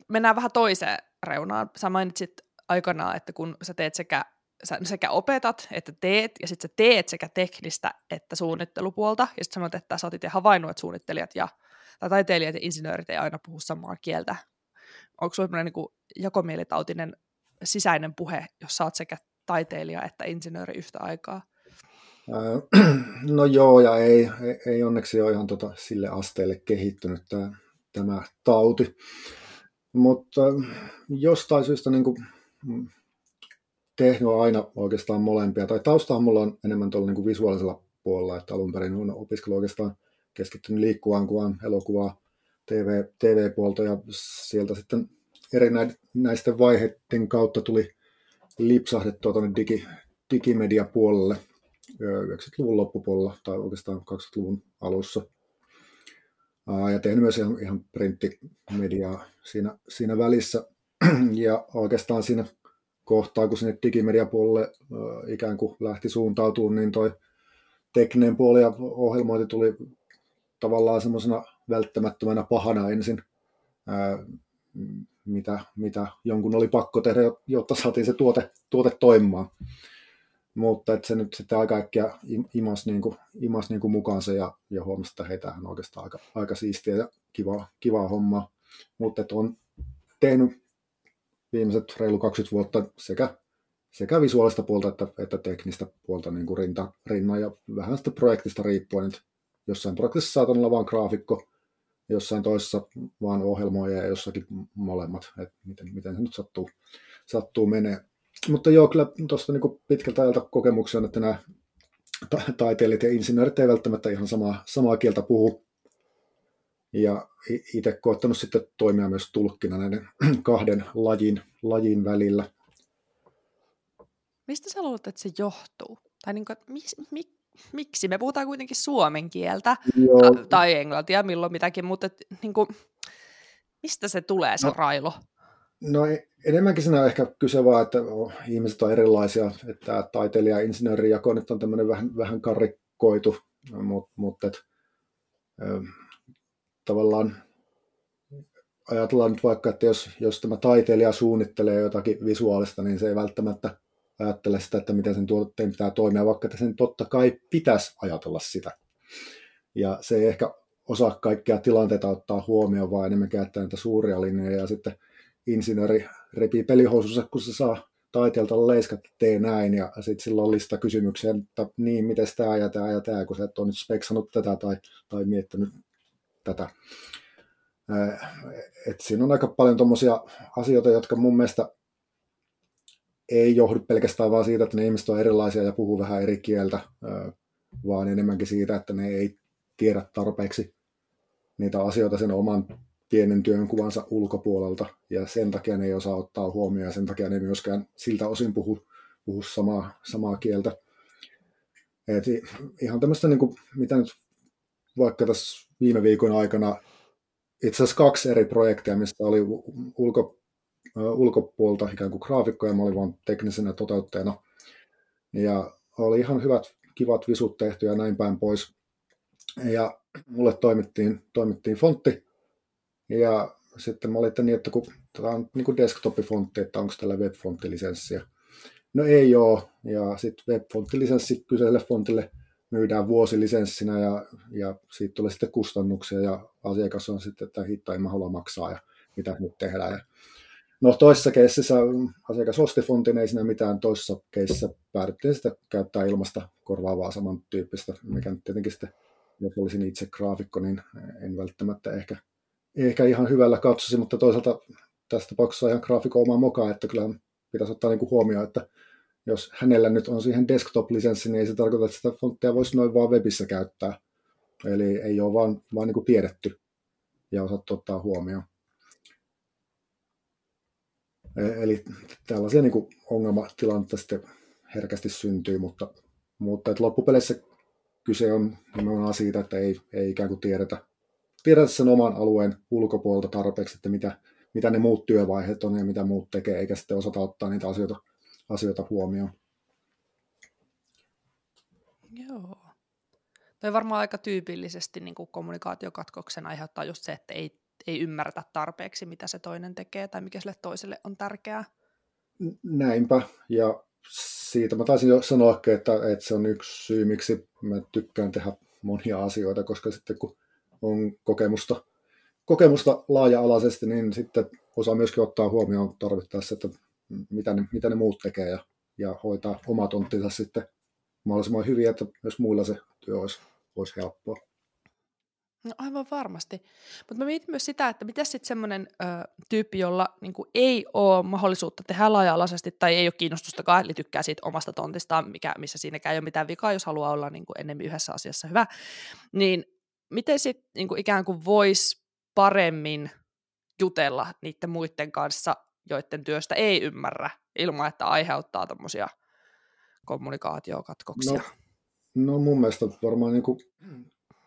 mennään vähän toiseen reunaan. Sä mainitsit aikanaan, että kun sä teet sekä sä sekä opetat että teet, ja sitten sä teet sekä teknistä että suunnittelupuolta, ja sitten sanot, että sä oot itse havainnut, että suunnittelijat ja, tai taiteilijat ja insinöörit ei aina puhu samaa kieltä. Onko sulla niin jakomielitautinen sisäinen puhe, jos sä oot sekä taiteilija että insinööri yhtä aikaa? No joo ja ei, ei, onneksi ole ihan tota sille asteelle kehittynyt tämä, tämä tauti. Mutta jostain syystä niin kuin, tehnyt aina oikeastaan molempia. Tai taustahan mulla on enemmän tuolla niin kuin visuaalisella puolella, että alun perin on opiskellut oikeastaan keskittynyt liikkuvaan kuvaan, elokuvaa, TV, TV-puolta ja sieltä sitten eri näisten vaiheiden kautta tuli lipsahdettua tuonne digi, digimedia-puolelle 90-luvun loppupuolella tai oikeastaan 20-luvun alussa. Ja tehnyt myös ihan, ihan printtimediaa siinä, siinä välissä. ja oikeastaan siinä kohtaa, kun sinne digimediapuolelle ikään kuin lähti suuntautumaan, niin toi tekninen puoli ja ohjelmointi tuli tavallaan semmoisena välttämättömänä pahana ensin, mitä, mitä jonkun oli pakko tehdä, jotta saatiin se tuote, tuote toimimaan. Mutta että se nyt sitten aika äkkiä imas, niin kuin, imas niin kuin mukaansa ja, ja huomasi, että hei, tämähän on oikeastaan aika, aika siistiä ja kivaa, kivaa hommaa. Mutta että on tehnyt viimeiset reilu 20 vuotta sekä, sekä visuaalista puolta että, että teknistä puolta niin kuin rinta, rinnan ja vähän sitä projektista riippuen, että jossain projektissa saatan olla vain graafikko, jossain toisessa vaan ohjelmoija ja jossakin molemmat, että miten, miten se nyt sattuu, sattuu menee. Mutta joo, kyllä tuosta niin pitkältä ajalta kokemuksia on, että nämä taiteilijat ja insinöörit ei välttämättä ihan samaa, samaa kieltä puhu. Ja itse koettanut sitten toimia myös tulkkina näiden kahden lajin, lajin välillä. Mistä sä luulet, että se johtuu? Tai niin kuin, mis, mik, miksi? Me puhutaan kuitenkin suomen kieltä Joo. tai englantia, milloin mitäkin, mutta et, niin kuin, mistä se tulee se no, railo? No e, enemmänkin siinä on ehkä kyse vaan, että ihmiset on erilaisia, että taiteilija- ja insinöörijako nyt on tämmöinen vähän, vähän karrikoitu, mutta mut, et, tavallaan ajatellaan nyt vaikka, että jos, jos tämä taiteilija suunnittelee jotakin visuaalista, niin se ei välttämättä ajattele sitä, että miten sen tuotteen pitää toimia, vaikka että sen totta kai pitäisi ajatella sitä. Ja se ei ehkä osaa kaikkia tilanteita ottaa huomioon, vaan enemmän käyttää näitä suuria linjoja ja sitten insinööri repii pelihousunsa, kun se saa taiteelta leiskat, tee näin, ja sitten sillä on lista kysymyksiä, että niin, miten tämä ja tämä ja tämä, kun sä et ole nyt speksannut tätä tai, tai miettinyt tätä. Et siinä on aika paljon tuommoisia asioita, jotka mun mielestä ei johdu pelkästään vaan siitä, että ne ihmiset on erilaisia ja puhuu vähän eri kieltä, vaan enemmänkin siitä, että ne ei tiedä tarpeeksi niitä asioita sen oman pienen työnkuvansa ulkopuolelta, ja sen takia ne ei osaa ottaa huomioon, ja sen takia ne ei myöskään siltä osin puhu, puhu samaa, samaa kieltä. Et ihan tämmöistä, niin kuin, mitä nyt vaikka tässä viime viikon aikana, itse asiassa kaksi eri projektia, mistä oli ulko, ulkopuolta ikään kuin graafikkoja, mä olin vaan teknisenä toteuttajana. Ja oli ihan hyvät, kivat visut tehty ja näin päin pois. Ja mulle toimittiin, toimittiin fontti. Ja sitten mä olin, niin, että kun tämä on niin kuin desktop-fontti, että onko tällä web-fonttilisenssiä. No ei ole. Ja sitten web-fonttilisenssi kyseiselle fontille myydään vuosilisenssinä ja, ja siitä tulee sitten kustannuksia ja asiakas on sitten, että hitto, en mä halua maksaa ja mitä nyt tehdään. Ja No toisessa keississä asiakas osti fontin, ei siinä mitään. Toisessa keississä päädyttiin sitä käyttää ilmasta korvaavaa samantyyppistä, mikä nyt tietenkin sitten, jos olisin itse graafikko, niin en välttämättä ehkä, ehkä ihan hyvällä katsoisi, mutta toisaalta tässä tapauksessa ihan graafikko oma moka, että kyllä pitäisi ottaa niin huomioon, että jos hänellä nyt on siihen desktop-lisenssi, niin ei se tarkoita, että sitä fonttia voisi noin vaan webissä käyttää. Eli ei ole vaan, vaan niin kuin tiedetty ja osattu ottaa huomioon. E, eli tällaisia niin ongelmatilanteita sitten herkästi syntyy, mutta, mutta että loppupeleissä kyse on nimenomaan siitä, että ei, ei ikään kuin tiedetä, tiedetä sen oman alueen ulkopuolelta tarpeeksi, että mitä, mitä ne muut työvaiheet on ja mitä muut tekee, eikä sitten osata ottaa niitä asioita, asioita huomioon. Joo. Toi varmaan aika tyypillisesti niin kuin kommunikaatiokatkoksen aiheuttaa just se, että ei ei ymmärretä tarpeeksi, mitä se toinen tekee tai mikä sille toiselle on tärkeää. Näinpä, ja siitä mä taisin jo sanoa, että, että se on yksi syy, miksi mä tykkään tehdä monia asioita, koska sitten kun on kokemusta, kokemusta laaja-alaisesti, niin sitten osaa myöskin ottaa huomioon tarvittaessa, että mitä ne, mitä ne muut tekee ja, ja hoitaa omat tonttinsa sitten mahdollisimman hyvin, että myös muilla se työ olisi, olisi helppoa. No aivan varmasti. Mutta mä mietin myös sitä, että mitä sitten semmoinen tyyppi, jolla niinku, ei ole mahdollisuutta tehdä laaja-alaisesti tai ei ole kiinnostustakaan, eli tykkää siitä omasta tontistaan, mikä, missä siinäkään ei ole mitään vikaa, jos haluaa olla niinku, enemmän yhdessä asiassa hyvä, niin miten sitten niinku, ikään kuin voisi paremmin jutella niiden muiden kanssa, joiden työstä ei ymmärrä, ilman että aiheuttaa tämmöisiä kommunikaatiokatkoksia? No, no mun mielestä varmaan niin kuin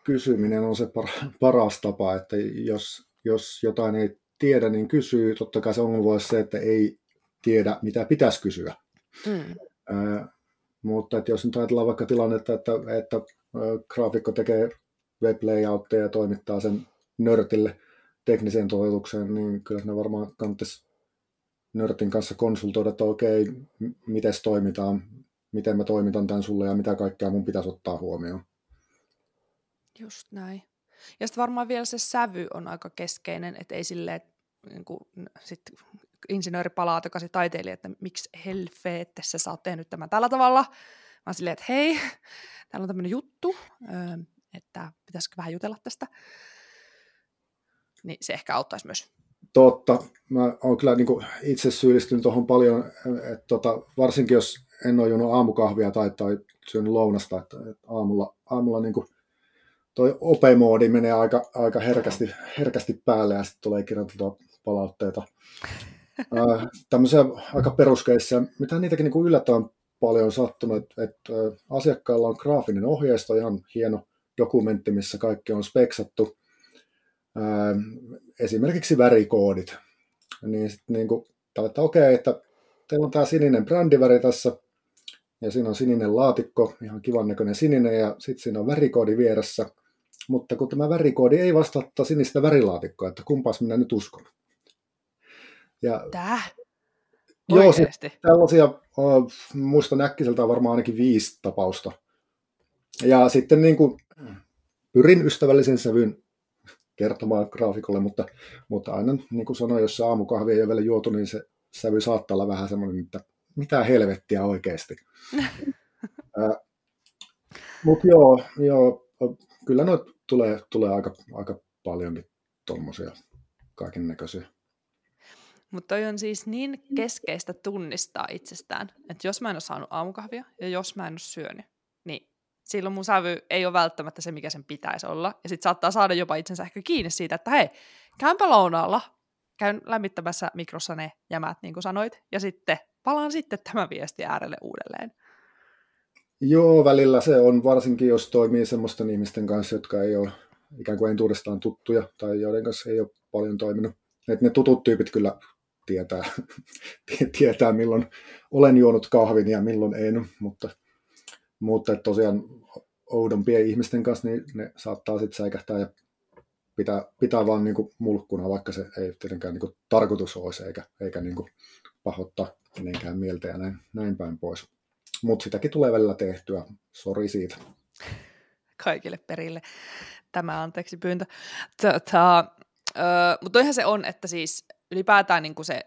kysyminen on se paras tapa, että jos, jos jotain ei tiedä, niin kysyy. Totta kai se ongelma voi se, että ei tiedä, mitä pitäisi kysyä. Mm. Ää, mutta että jos nyt ajatellaan vaikka tilannetta, että, että graafikko tekee web layoutteja ja toimittaa sen nörtille tekniseen toteutukseen, niin kyllä ne varmaan kannattaisi nörtin kanssa konsultoida, että okei, miten toimitaan, miten mä toimitan tämän sulle ja mitä kaikkea mun pitäisi ottaa huomioon. Just näin. Ja sitten varmaan vielä se sävy on aika keskeinen, että ei silleen, niin kuin, sit insinööri palaa takaisin taiteilija, että miksi helveetessä sä oot tehnyt tämän tällä tavalla. Mä silleen, että hei, täällä on tämmöinen juttu, että pitäisikö vähän jutella tästä. Niin se ehkä auttaisi myös. Totta. Mä oon kyllä niin itse syyllistynyt tuohon paljon, että tota, varsinkin jos en ole juonut aamukahvia tai, tai syönyt lounasta, että, että aamulla, aamulla niin kuin toi ope-moodi menee aika, aika herkästi, herkästi päälle ja sitten tulee kirjoitettua palautteita. Tämmöisiä aika peruskeissa, mitä niitäkin niin kuin yllättävän paljon on sattunut, että, että asiakkaalla on graafinen ohjeisto, ihan hieno dokumentti, missä kaikki on speksattu. Äh, esimerkiksi värikoodit. Niin sitten niin kuin, okei, okay, että teillä on tämä sininen brändiväri tässä, ja siinä on sininen laatikko, ihan kivan näköinen sininen, ja sitten siinä on värikoodi vieressä. Mutta kun tämä värikoodi ei vastaa sinistä värilaatikkoa, että kumpas minä nyt uskon. Ja, Täh? Joo, se, tällaisia, uh, muistan äkkiseltä varmaan ainakin viisi tapausta. Ja sitten niin kuin, pyrin ystävällisen sävyn kertomaan graafikolle, mutta, mutta aina niin kuin sanoin, jos se aamukahvi ei ole vielä juotu, niin se sävy saattaa olla vähän semmoinen, että mitä helvettiä oikeasti. uh, mutta joo, joo, kyllä noit tulee, tulee aika, aika paljonkin tuommoisia kaiken näköisiä. Mutta toi on siis niin keskeistä tunnistaa itsestään, että jos mä en ole saanut aamukahvia ja jos mä en ole syönyt, niin silloin mun sävy ei ole välttämättä se, mikä sen pitäisi olla. Ja sitten saattaa saada jopa itsensä ehkä kiinni siitä, että hei, käynpä lounaalla, käyn lämmittämässä mikrossa ne jämät, niin kuin sanoit, ja sitten palaan sitten tämän viesti äärelle uudelleen. Joo, välillä se on, varsinkin jos toimii semmoisten ihmisten kanssa, jotka ei ole ikään kuin entuudestaan tuttuja tai joiden kanssa ei ole paljon toiminut. Et ne tutut tyypit kyllä tietää, tietää, milloin olen juonut kahvin ja milloin en, mutta, mutta tosiaan oudompien ihmisten kanssa niin ne saattaa sitten säikähtää ja pitää, pitää vaan niin kuin mulkkuna, vaikka se ei tietenkään niin kuin tarkoitus olisi eikä, eikä niin kuin pahoittaa kenenkään mieltä ja näin, näin päin pois. Mutta sitäkin tulee välillä tehtyä. Sori siitä. Kaikille perille tämä anteeksi pyyntö. Tota, mutta toihan se on, että siis ylipäätään niin kuin se,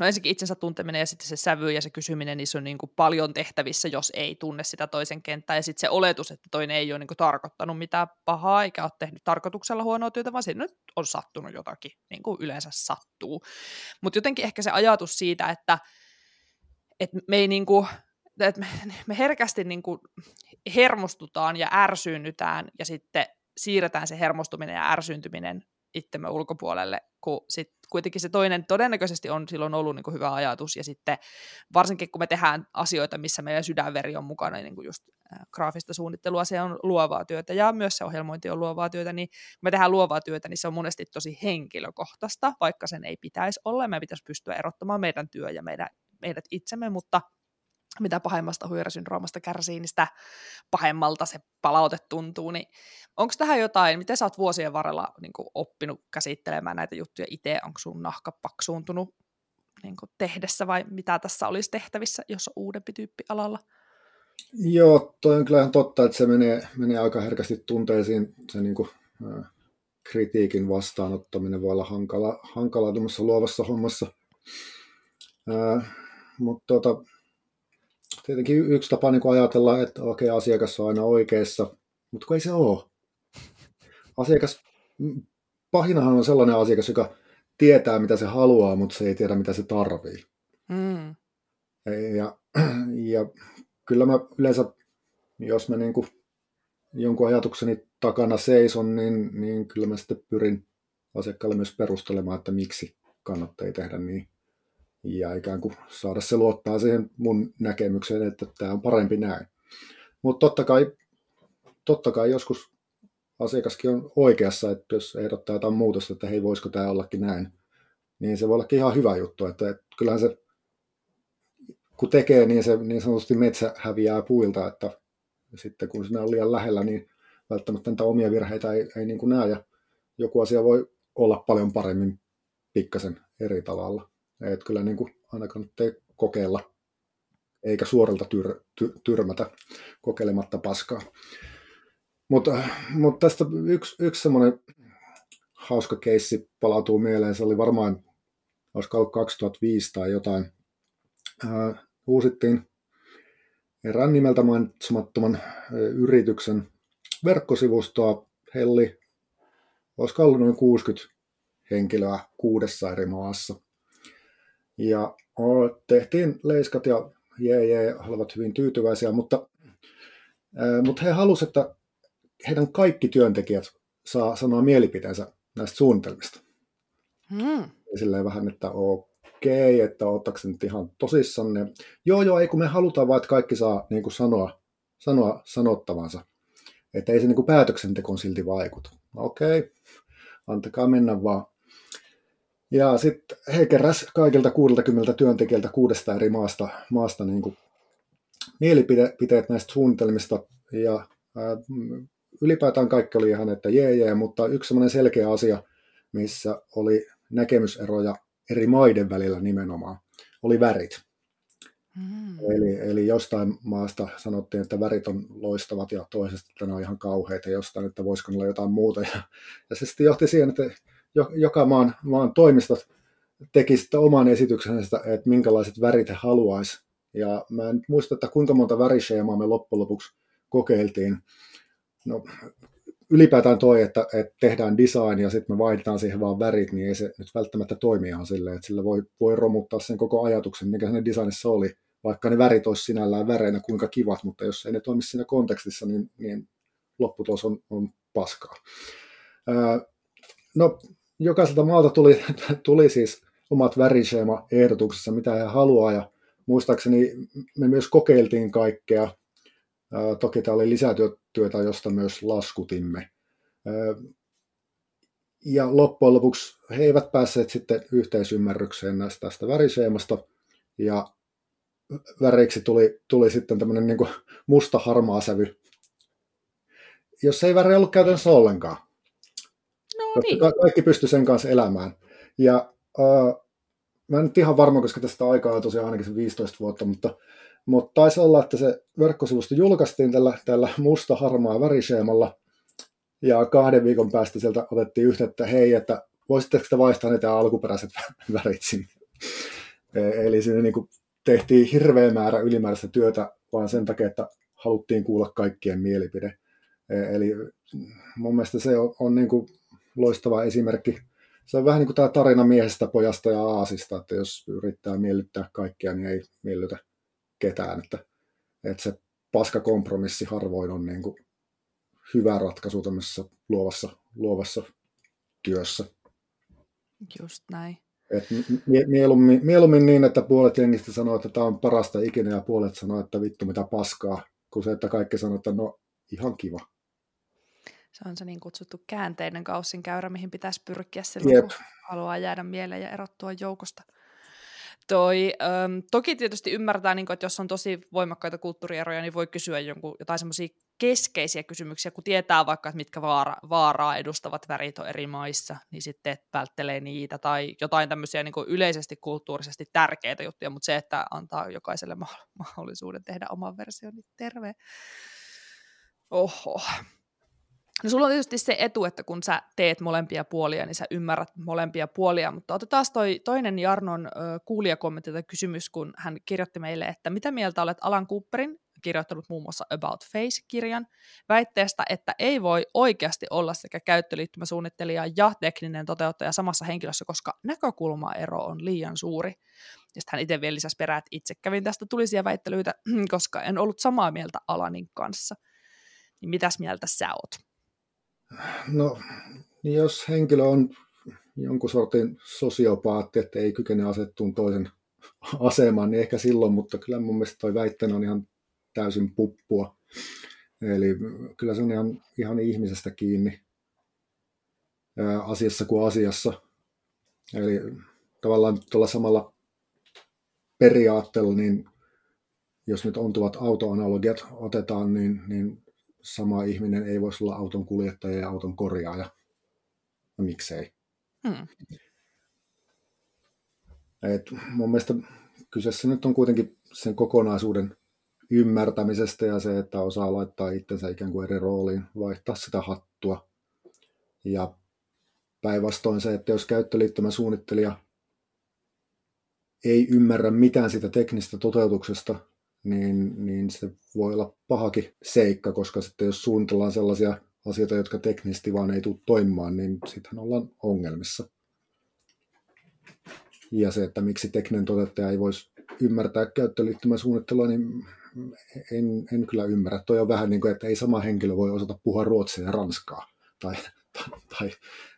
no ensinnäkin itsensä tunteminen ja sitten se sävy ja se kysyminen, niin se on niin kuin paljon tehtävissä, jos ei tunne sitä toisen kenttää. Ja sitten se oletus, että toinen ei ole niin kuin tarkoittanut mitään pahaa eikä ole tehnyt tarkoituksella huonoa työtä, vaan siinä nyt on sattunut jotakin, niin kuin yleensä sattuu. Mutta jotenkin ehkä se ajatus siitä, että, että me ei niin kuin, että me, me herkästi niin kuin hermostutaan ja ärsyynnytään ja sitten siirretään se hermostuminen ja ärsyyntyminen itsemme ulkopuolelle, kun sit kuitenkin se toinen todennäköisesti on silloin ollut niin kuin hyvä ajatus, ja sitten varsinkin kun me tehdään asioita, missä meidän sydänveri on mukana, niin kuin just graafista suunnittelua, se on luovaa työtä, ja myös se ohjelmointi on luovaa työtä, niin kun me tehdään luovaa työtä, niin se on monesti tosi henkilökohtaista, vaikka sen ei pitäisi olla, me pitäisi pystyä erottamaan meidän työ ja meidän, meidät itsemme, mutta mitä pahemmasta huirasyndroomasta kärsii, niin sitä pahemmalta se palaute tuntuu. Niin onko tähän jotain, miten sä oot vuosien varrella niin oppinut käsittelemään näitä juttuja itse? Onko sun nahka paksuuntunut niin tehdessä vai mitä tässä olisi tehtävissä, jos on uudempi tyyppi alalla? Joo, toi on kyllä ihan totta, että se menee, menee aika herkästi tunteisiin. Se niin kuin, äh, kritiikin vastaanottaminen voi olla hankala, hankala luovassa hommassa. Äh, mutta tota, tietenkin yksi tapa niin ajatella, että okei, okay, asiakas on aina oikeassa, mutta kun ei se ole. Asiakas, pahinahan on sellainen asiakas, joka tietää, mitä se haluaa, mutta se ei tiedä, mitä se tarvii. Mm. Ja, ja kyllä mä yleensä, jos mä niin kuin jonkun ajatukseni takana seison, niin, niin kyllä mä sitten pyrin asiakkaalle myös perustelemaan, että miksi kannattaa tehdä niin ja ikään kuin saada se luottaa siihen mun näkemykseen, että tämä on parempi näin. Mutta totta kai, totta kai joskus asiakaskin on oikeassa, että jos ehdottaa jotain muutosta, että hei, voisiko tämä ollakin näin, niin se voi olla ihan hyvä juttu. Että, että kyllähän se, kun tekee, niin se niin sanotusti metsä häviää puilta, että sitten kun sinä on liian lähellä, niin välttämättä niitä omia virheitä ei, ei niin kuin näe, ja joku asia voi olla paljon paremmin pikkasen eri tavalla. Et kyllä niin kuin aina kannattaa kokeilla, eikä suoralta tyr, ty, tyrmätä kokeilematta paskaa. Mutta mut tästä yksi, yksi semmoinen hauska keissi palautuu mieleen. Se oli varmaan, olisiko ollut 2005 tai jotain. Ää, uusittiin erään nimeltä mainitsemattoman yrityksen verkkosivustoa. Helli, olisiko ollut noin 60 henkilöä kuudessa eri maassa. Ja tehtiin leiskat ja jee, jee, olivat hyvin tyytyväisiä, mutta, ää, mutta he halusivat, että heidän kaikki työntekijät saa sanoa mielipiteensä näistä suunnitelmista. Hmm. Silleen vähän, että okei, että ottaako se nyt ihan tosissaan. Joo, joo, ei kun me halutaan vaan, että kaikki saa niin kuin sanoa, sanoa sanottavansa. Että ei se niin kuin päätöksentekoon silti vaikuta. No, okei, antakaa mennä vaan. Ja sitten he keräs kaikilta 60 työntekijältä kuudesta eri maasta, maasta niin kuin mielipiteet näistä suunnitelmista. Ja ää, ylipäätään kaikki oli ihan, että jee, jee, mutta yksi semmoinen selkeä asia, missä oli näkemyseroja eri maiden välillä nimenomaan, oli värit. Mm. Eli, eli jostain maasta sanottiin, että värit on loistavat ja toisesta, että ne on ihan kauheita, jostain, että voisiko olla jotain muuta. Ja, ja se sitten johti siihen, että joka maan, maan toimistot teki sitten oman esityksensä, että minkälaiset värit he haluaisi. Ja mä en muista, että kuinka monta värisheemaa me loppujen lopuksi kokeiltiin, no, ylipäätään toi, että, että tehdään design ja sitten me vaihdetaan siihen vaan värit, niin ei se nyt välttämättä toimi ihan silleen, että sillä voi, voi romuttaa sen koko ajatuksen, mikä siinä designissa oli, vaikka ne värit olisi sinällään väreinä kuinka kivat, mutta jos ei ne toimi siinä kontekstissa, niin, niin lopputulos on, on paskaa. Ää, no, jokaiselta maalta tuli, tuli siis omat väriseema-ehdotuksessa, mitä he haluaa, ja muistaakseni me myös kokeiltiin kaikkea, Toki tämä oli lisätyötä, josta myös laskutimme. Ja loppujen lopuksi he eivät päässeet sitten yhteisymmärrykseen näistä tästä väriseemasta, ja väriksi tuli, tuli sitten tämmöinen niin musta harmaa sävy, jos ei väri ollut käytännössä ollenkaan. No niin. Kaikki pysty sen kanssa elämään. Ja uh, mä en nyt ihan varma, koska tästä aikaa on tosiaan ainakin se 15 vuotta, mutta mutta taisi olla, että se verkkosivusto julkaistiin tällä, tällä musta-harmaa väriseemalla, ja kahden viikon päästä sieltä otettiin yhteyttä, hei, että voisitteko te vaihtaa ne alkuperäiset värit sinne. E, eli siinä niin kuin tehtiin hirveä määrä ylimääräistä työtä vaan sen takia, että haluttiin kuulla kaikkien mielipide. E, eli mun mielestä se on, on niin kuin loistava esimerkki. Se on vähän niin kuin tämä tarina miehestä, pojasta ja aasista, että jos yrittää miellyttää kaikkia, niin ei miellytä ketään, että, että se paskakompromissi harvoin on niin kuin hyvä ratkaisu tämmöisessä luovassa, luovassa työssä. Just näin. Et mieluummin, mieluummin niin, että puolet jengistä sanoo, että tämä on parasta ikinä ja puolet sanoo, että vittu mitä paskaa, kuin se, että kaikki sanoo, että no ihan kiva. Se on se niin kutsuttu käänteinen kaussin käyrä, mihin pitäisi pyrkiä silloin, Jep. kun haluaa jäädä mieleen ja erottua joukosta. Toi, ähm, toki tietysti ymmärtää, niin kuin, että jos on tosi voimakkaita kulttuurieroja, niin voi kysyä jonkun, jotain semmoisia keskeisiä kysymyksiä, kun tietää vaikka, että mitkä vaara, vaaraa edustavat värit on eri maissa, niin sitten välttelee niitä, tai jotain tämmöisiä niin kuin yleisesti kulttuurisesti tärkeitä juttuja, mutta se, että antaa jokaiselle mahdollisuuden tehdä oman version, niin terve. Oho. No sulla on tietysti se etu, että kun sä teet molempia puolia, niin sä ymmärrät molempia puolia, mutta otetaan toi toinen Jarnon kuulijakommentti tai kysymys, kun hän kirjoitti meille, että mitä mieltä olet Alan Cooperin, kirjoittanut muun muassa About Face-kirjan, väitteestä, että ei voi oikeasti olla sekä käyttöliittymäsuunnittelija ja tekninen toteuttaja samassa henkilössä, koska näkökulmaero on liian suuri. Ja sitten hän itse vielä lisäsi perään, että itse kävin tästä tulisia väittelyitä, koska en ollut samaa mieltä Alanin kanssa. Niin mitäs mieltä sä oot? No, niin jos henkilö on jonkun sortin sosiopaatti, että ei kykene asettuun toisen asemaan, niin ehkä silloin, mutta kyllä mun mielestä toi väitteen on ihan täysin puppua. Eli kyllä se on ihan, ihan ihmisestä kiinni ää, asiassa kuin asiassa. Eli tavallaan tuolla samalla periaatteella, niin jos nyt ontuvat autoanalogiat otetaan, niin, niin sama ihminen ei voisi olla auton kuljettaja ja auton korjaaja. No miksei? Hmm. Et mun mielestä kyseessä nyt on kuitenkin sen kokonaisuuden ymmärtämisestä ja se, että osaa laittaa itsensä ikään kuin eri rooliin, vaihtaa sitä hattua. Ja päinvastoin se, että jos käyttöliittymän suunnittelija ei ymmärrä mitään sitä teknistä toteutuksesta, niin, niin se voi olla pahakin seikka, koska sitten jos suunnitellaan sellaisia asioita, jotka teknisesti vaan ei tule toimimaan, niin sittenhän ollaan ongelmissa. Ja se, että miksi tekninen toteuttaja ei voisi ymmärtää käyttöliittymän suunnittelua, niin en, en kyllä ymmärrä. Toi on vähän niin kuin, että ei sama henkilö voi osata puhua ruotsia ja ranskaa tai, tai, tai,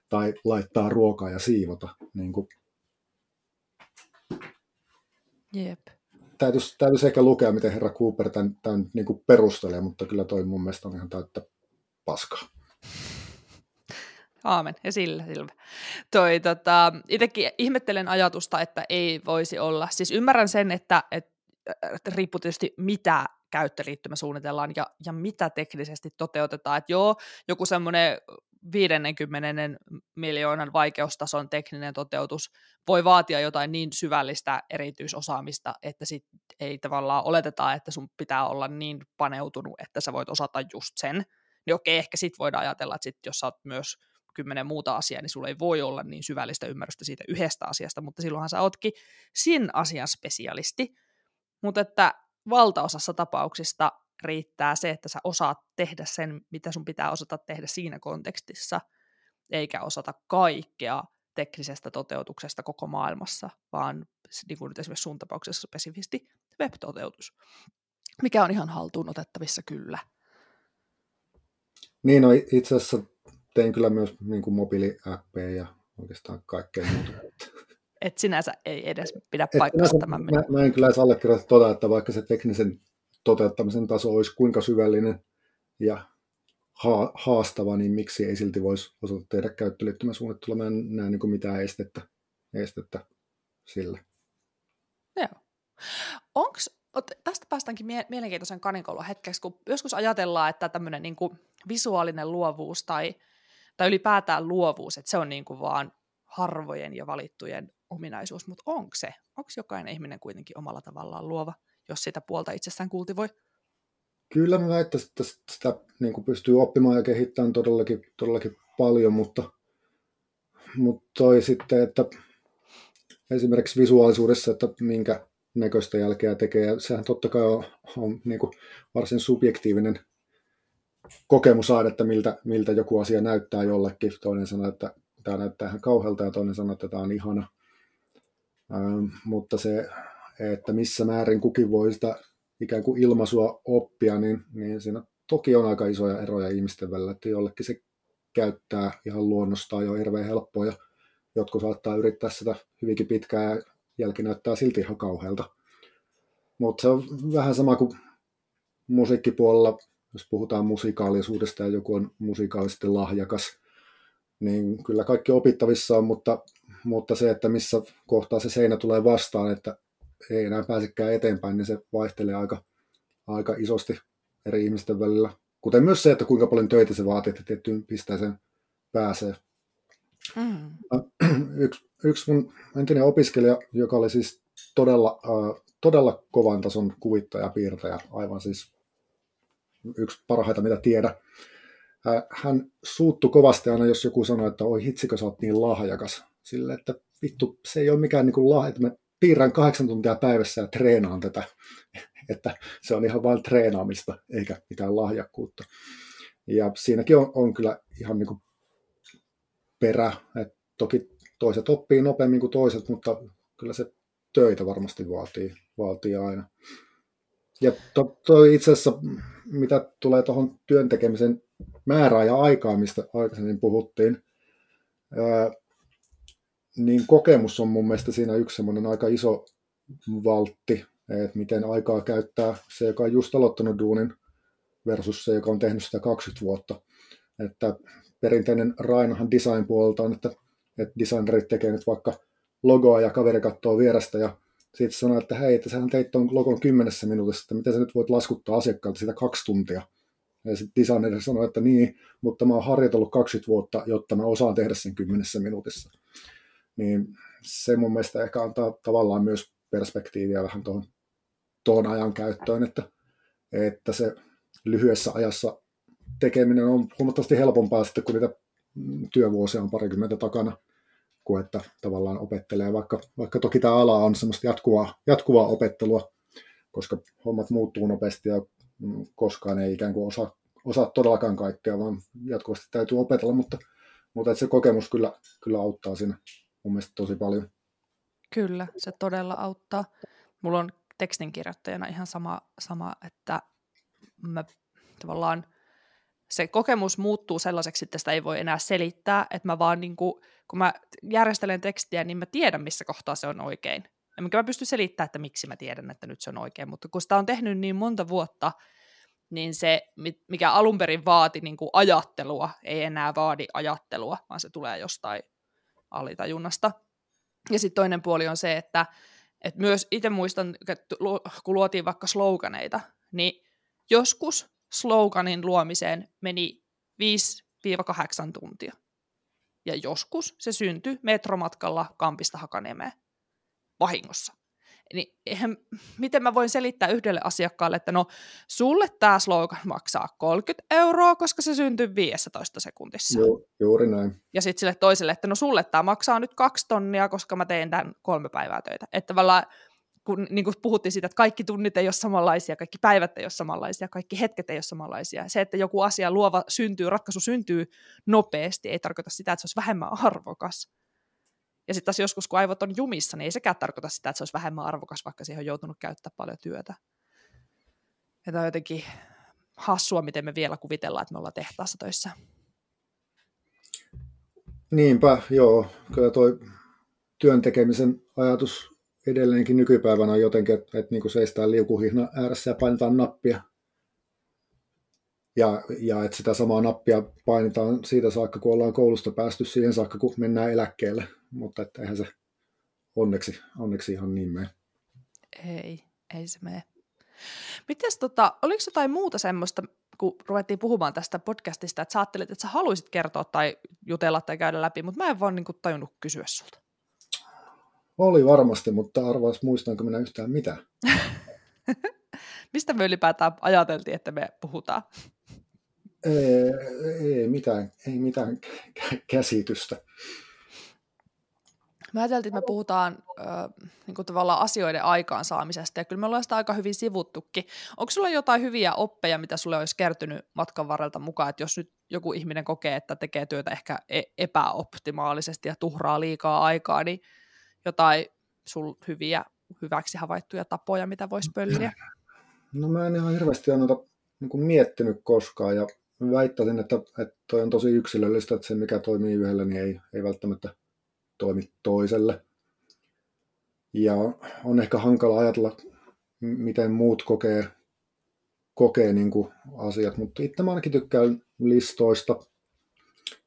tai laittaa ruokaa ja siivota. Niin kuin. Jep. Täytyisi, täytyisi ehkä lukea, miten herra Cooper tämän, tämän niin kuin perustelee, mutta kyllä toi mun mielestä on ihan täyttä paskaa. Aamen, ja sillä, sillä. Toi, tota, itsekin ihmettelen ajatusta, että ei voisi olla. Siis ymmärrän sen, että, että riippuu tietysti mitä käyttöliittymä suunnitellaan ja, ja mitä teknisesti toteutetaan. Että joo, joku semmoinen 50 miljoonan vaikeustason tekninen toteutus voi vaatia jotain niin syvällistä erityisosaamista, että sit ei tavallaan oleteta, että sun pitää olla niin paneutunut, että sä voit osata just sen. Niin okei, ehkä sit voidaan ajatella, että sit jos sä oot myös kymmenen muuta asiaa, niin sulla ei voi olla niin syvällistä ymmärrystä siitä yhdestä asiasta, mutta silloinhan sä ootkin sin asian spesialisti. Mutta että valtaosassa tapauksista riittää se, että sä osaat tehdä sen, mitä sun pitää osata tehdä siinä kontekstissa, eikä osata kaikkea teknisestä toteutuksesta koko maailmassa, vaan niin kuin nyt esimerkiksi sun tapauksessa spesifisti web-toteutus, mikä on ihan haltuun otettavissa kyllä. Niin, no itse asiassa tein kyllä myös niin kuin mobiiliappeja ja oikeastaan kaikkea muuta. Et sinänsä ei edes pidä paikkaa tämän mä, mä, en kyllä edes allekirjoita tuota, että vaikka se teknisen toteuttamisen taso olisi kuinka syvällinen ja ha- haastava, niin miksi ei silti voisi osata tehdä käyttöliittymäsuunnittelua. Mä en näe niin mitään estettä, estettä sille. Joo. Onks, tästä päästäänkin mie- mielenkiintoisen kanikoulun hetkeksi, kun joskus ajatellaan, että tämmöinen niin visuaalinen luovuus tai, tai ylipäätään luovuus, että se on niin kuin vaan harvojen ja valittujen ominaisuus, mutta onko se? Onko jokainen ihminen kuitenkin omalla tavallaan luova, jos sitä puolta itsessään kultivoi? Kyllä mä väittäisin, että sitä niin kuin pystyy oppimaan ja kehittämään todellakin, todellakin paljon, mutta, mutta toi sitten, että esimerkiksi visuaalisuudessa, että minkä näköistä jälkeä tekee, ja sehän totta kai on, on niin kuin varsin subjektiivinen kokemus saada, että miltä, miltä joku asia näyttää jollekin. Toinen sanoo, että tämä näyttää ihan kauhealta ja toinen sanoo, että tämä on ihana. Ähm, mutta se, että missä määrin kukin voi sitä ikään kuin ilmaisua oppia, niin, niin siinä toki on aika isoja eroja ihmisten välillä, että jollekin se käyttää ihan luonnostaan jo hirveän helppoa ja jotkut saattaa yrittää sitä hyvinkin pitkään ja jälki näyttää silti ihan kauhealta. Mutta se on vähän sama kuin musiikkipuolella, jos puhutaan musikaalisuudesta ja joku on musikaalisesti lahjakas, niin kyllä kaikki opittavissa on, mutta, mutta se, että missä kohtaa se seinä tulee vastaan, että ei enää pääsekään eteenpäin, niin se vaihtelee aika, aika isosti eri ihmisten välillä. Kuten myös se, että kuinka paljon töitä se vaatii, että tiettyyn pisteeseen pääsee. Mm. Yksi, yksi mun entinen opiskelija, joka oli siis todella, äh, todella kovan tason kuvittaja, piirtäjä, aivan siis yksi parhaita, mitä tiedä, hän suuttu kovasti aina, jos joku sanoi, että oi hitsikö sä oot niin lahjakas. Sille, että vittu, se ei ole mikään niin kuin lahja, että mä piirrän kahdeksan tuntia päivässä ja treenaan tätä. että se on ihan vain treenaamista, eikä mitään lahjakkuutta. Ja siinäkin on, on kyllä ihan niin kuin perä. Et toki toiset oppii nopeammin kuin toiset, mutta kyllä se töitä varmasti vaatii, vaatii aina. Ja to, toi itse asiassa, mitä tulee tuohon työntekemisen määrää ja aikaa, mistä aikaisemmin puhuttiin, ää, niin kokemus on mun mielestä siinä yksi semmoinen aika iso valtti, että miten aikaa käyttää se, joka on just aloittanut duunin versus se, joka on tehnyt sitä 20 vuotta. Että perinteinen rainahan design-puolelta on, että, että designerit tekee nyt vaikka logoa ja kaveri katsoo vierestä ja sitten sanoo, että hei, että sähän teit tuon logon kymmenessä minuutissa, että miten sä nyt voit laskuttaa asiakkaalta sitä kaksi tuntia. Ja sitten designer sanoi, että niin, mutta mä oon harjoitellut 20 vuotta, jotta mä osaan tehdä sen kymmenessä minuutissa. Niin se mun mielestä ehkä antaa tavallaan myös perspektiiviä vähän tuohon, tuohon ajan käyttöön, että, että se lyhyessä ajassa tekeminen on huomattavasti helpompaa sitten, kun niitä työvuosia on parikymmentä takana, kuin että tavallaan opettelee, vaikka, vaikka toki tämä ala on semmoista jatkuvaa, jatkuvaa opettelua, koska hommat muuttuu nopeasti ja koskaan ei ikään kuin osaa, osaa todellakaan kaikkea, vaan jatkuvasti täytyy opetella, mutta, mutta että se kokemus kyllä, kyllä auttaa siinä mun mielestä tosi paljon. Kyllä, se todella auttaa. Mulla on tekstinkirjoittajana ihan sama, sama että mä tavallaan se kokemus muuttuu sellaiseksi, että sitä ei voi enää selittää, että mä vaan niin kuin, kun mä järjestelen tekstiä, niin mä tiedän, missä kohtaa se on oikein. Enkä mä pysty selittämään, että miksi mä tiedän, että nyt se on oikein, mutta kun sitä on tehnyt niin monta vuotta, niin se, mikä alun perin vaati niin kuin ajattelua, ei enää vaadi ajattelua, vaan se tulee jostain alitajunnasta. Ja sitten toinen puoli on se, että, että myös itse muistan, että kun luotiin vaikka sloganeita, niin joskus sloganin luomiseen meni 5-8 tuntia. Ja joskus se syntyi metromatkalla Kampista Hakaniemeä vahingossa. Niin eihän, miten mä voin selittää yhdelle asiakkaalle, että no sulle tämä slogan maksaa 30 euroa, koska se syntyy 15 sekuntissa. Joo, juuri näin. Ja sitten sille toiselle, että no sulle tämä maksaa nyt kaksi tonnia, koska mä teen tämän kolme päivää töitä. Että tavallaan kun niin kuin puhuttiin siitä, että kaikki tunnit ei ole samanlaisia, kaikki päivät ei ole samanlaisia, kaikki hetket ei ole samanlaisia. Se, että joku asia luova syntyy, ratkaisu syntyy nopeasti, ei tarkoita sitä, että se olisi vähemmän arvokas. Ja sitten taas joskus, kun aivot on jumissa, niin ei sekään tarkoita sitä, että se olisi vähemmän arvokas, vaikka siihen on joutunut käyttää paljon työtä. Ja tämä on jotenkin hassua, miten me vielä kuvitellaan, että me ollaan tehtaassa töissä. Niinpä, joo. Kyllä tuo työn tekemisen ajatus edelleenkin nykypäivänä on jotenkin, että, että niin kuin seistään liukuhihna ääressä ja painetaan nappia. Ja, ja että sitä samaa nappia painetaan siitä saakka, kun ollaan koulusta päästy siihen saakka, kun mennään eläkkeelle. Mutta että eihän se onneksi, onneksi ihan niin mene. Ei, ei se mene. Mites tota, oliko jotain muuta semmoista, kun ruvettiin puhumaan tästä podcastista, että sä ajattelit, että sä haluaisit kertoa tai jutella tai käydä läpi, mutta mä en vaan niin kuin, tajunnut kysyä sulta. Oli varmasti, mutta arvaas muistanko minä yhtään mitä. Mistä me ylipäätään ajateltiin, että me puhutaan? Ei, ei mitään, ei mitään käsitystä. Mä ajattelin, että me puhutaan äh, niin kuin tavallaan asioiden aikaansaamisesta, ja kyllä me ollaan sitä aika hyvin sivuttukin. Onko sulla jotain hyviä oppeja, mitä sulle olisi kertynyt matkan varrelta mukaan, että jos nyt joku ihminen kokee, että tekee työtä ehkä e-, epäoptimaalisesti ja tuhraa liikaa aikaa, niin jotain sul hyviä, hyväksi havaittuja tapoja, mitä voisi pölliä? No mä en ihan hirveästi ole noita niin miettinyt koskaan ja väittäisin, että, että toi on tosi yksilöllistä, että se mikä toimii yhdelle, niin ei, ei välttämättä toimi toiselle. Ja on ehkä hankala ajatella, miten muut kokee, kokee niin kuin asiat, mutta itse mä ainakin tykkään listoista.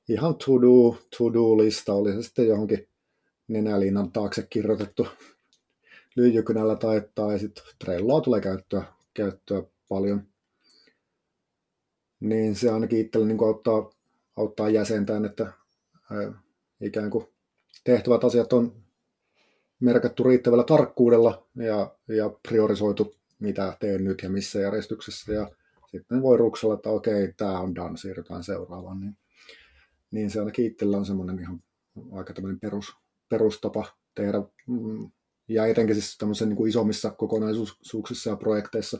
Ihan to-do, to-do-lista, oli se sitten johonkin nenäliinan taakse kirjoitettu lyijykynällä tai, tai sitten Trelloa tulee käyttöä, käyttöä paljon. Niin se ainakin itselle niin auttaa, auttaa jäsentään, että ää, ikään kuin tehtävät asiat on merkattu riittävällä tarkkuudella ja, ja priorisoitu, mitä teen nyt ja missä järjestyksessä. Ja sitten voi ruksella, että okei, tämä on done, siirrytään seuraavaan. Niin, niin se ainakin itsellä on semmoinen ihan aika tämmöinen perus, perustapa tehdä, mm, ja etenkin siis tämmöisen niin kuin isommissa kokonaisuuksissa ja projekteissa,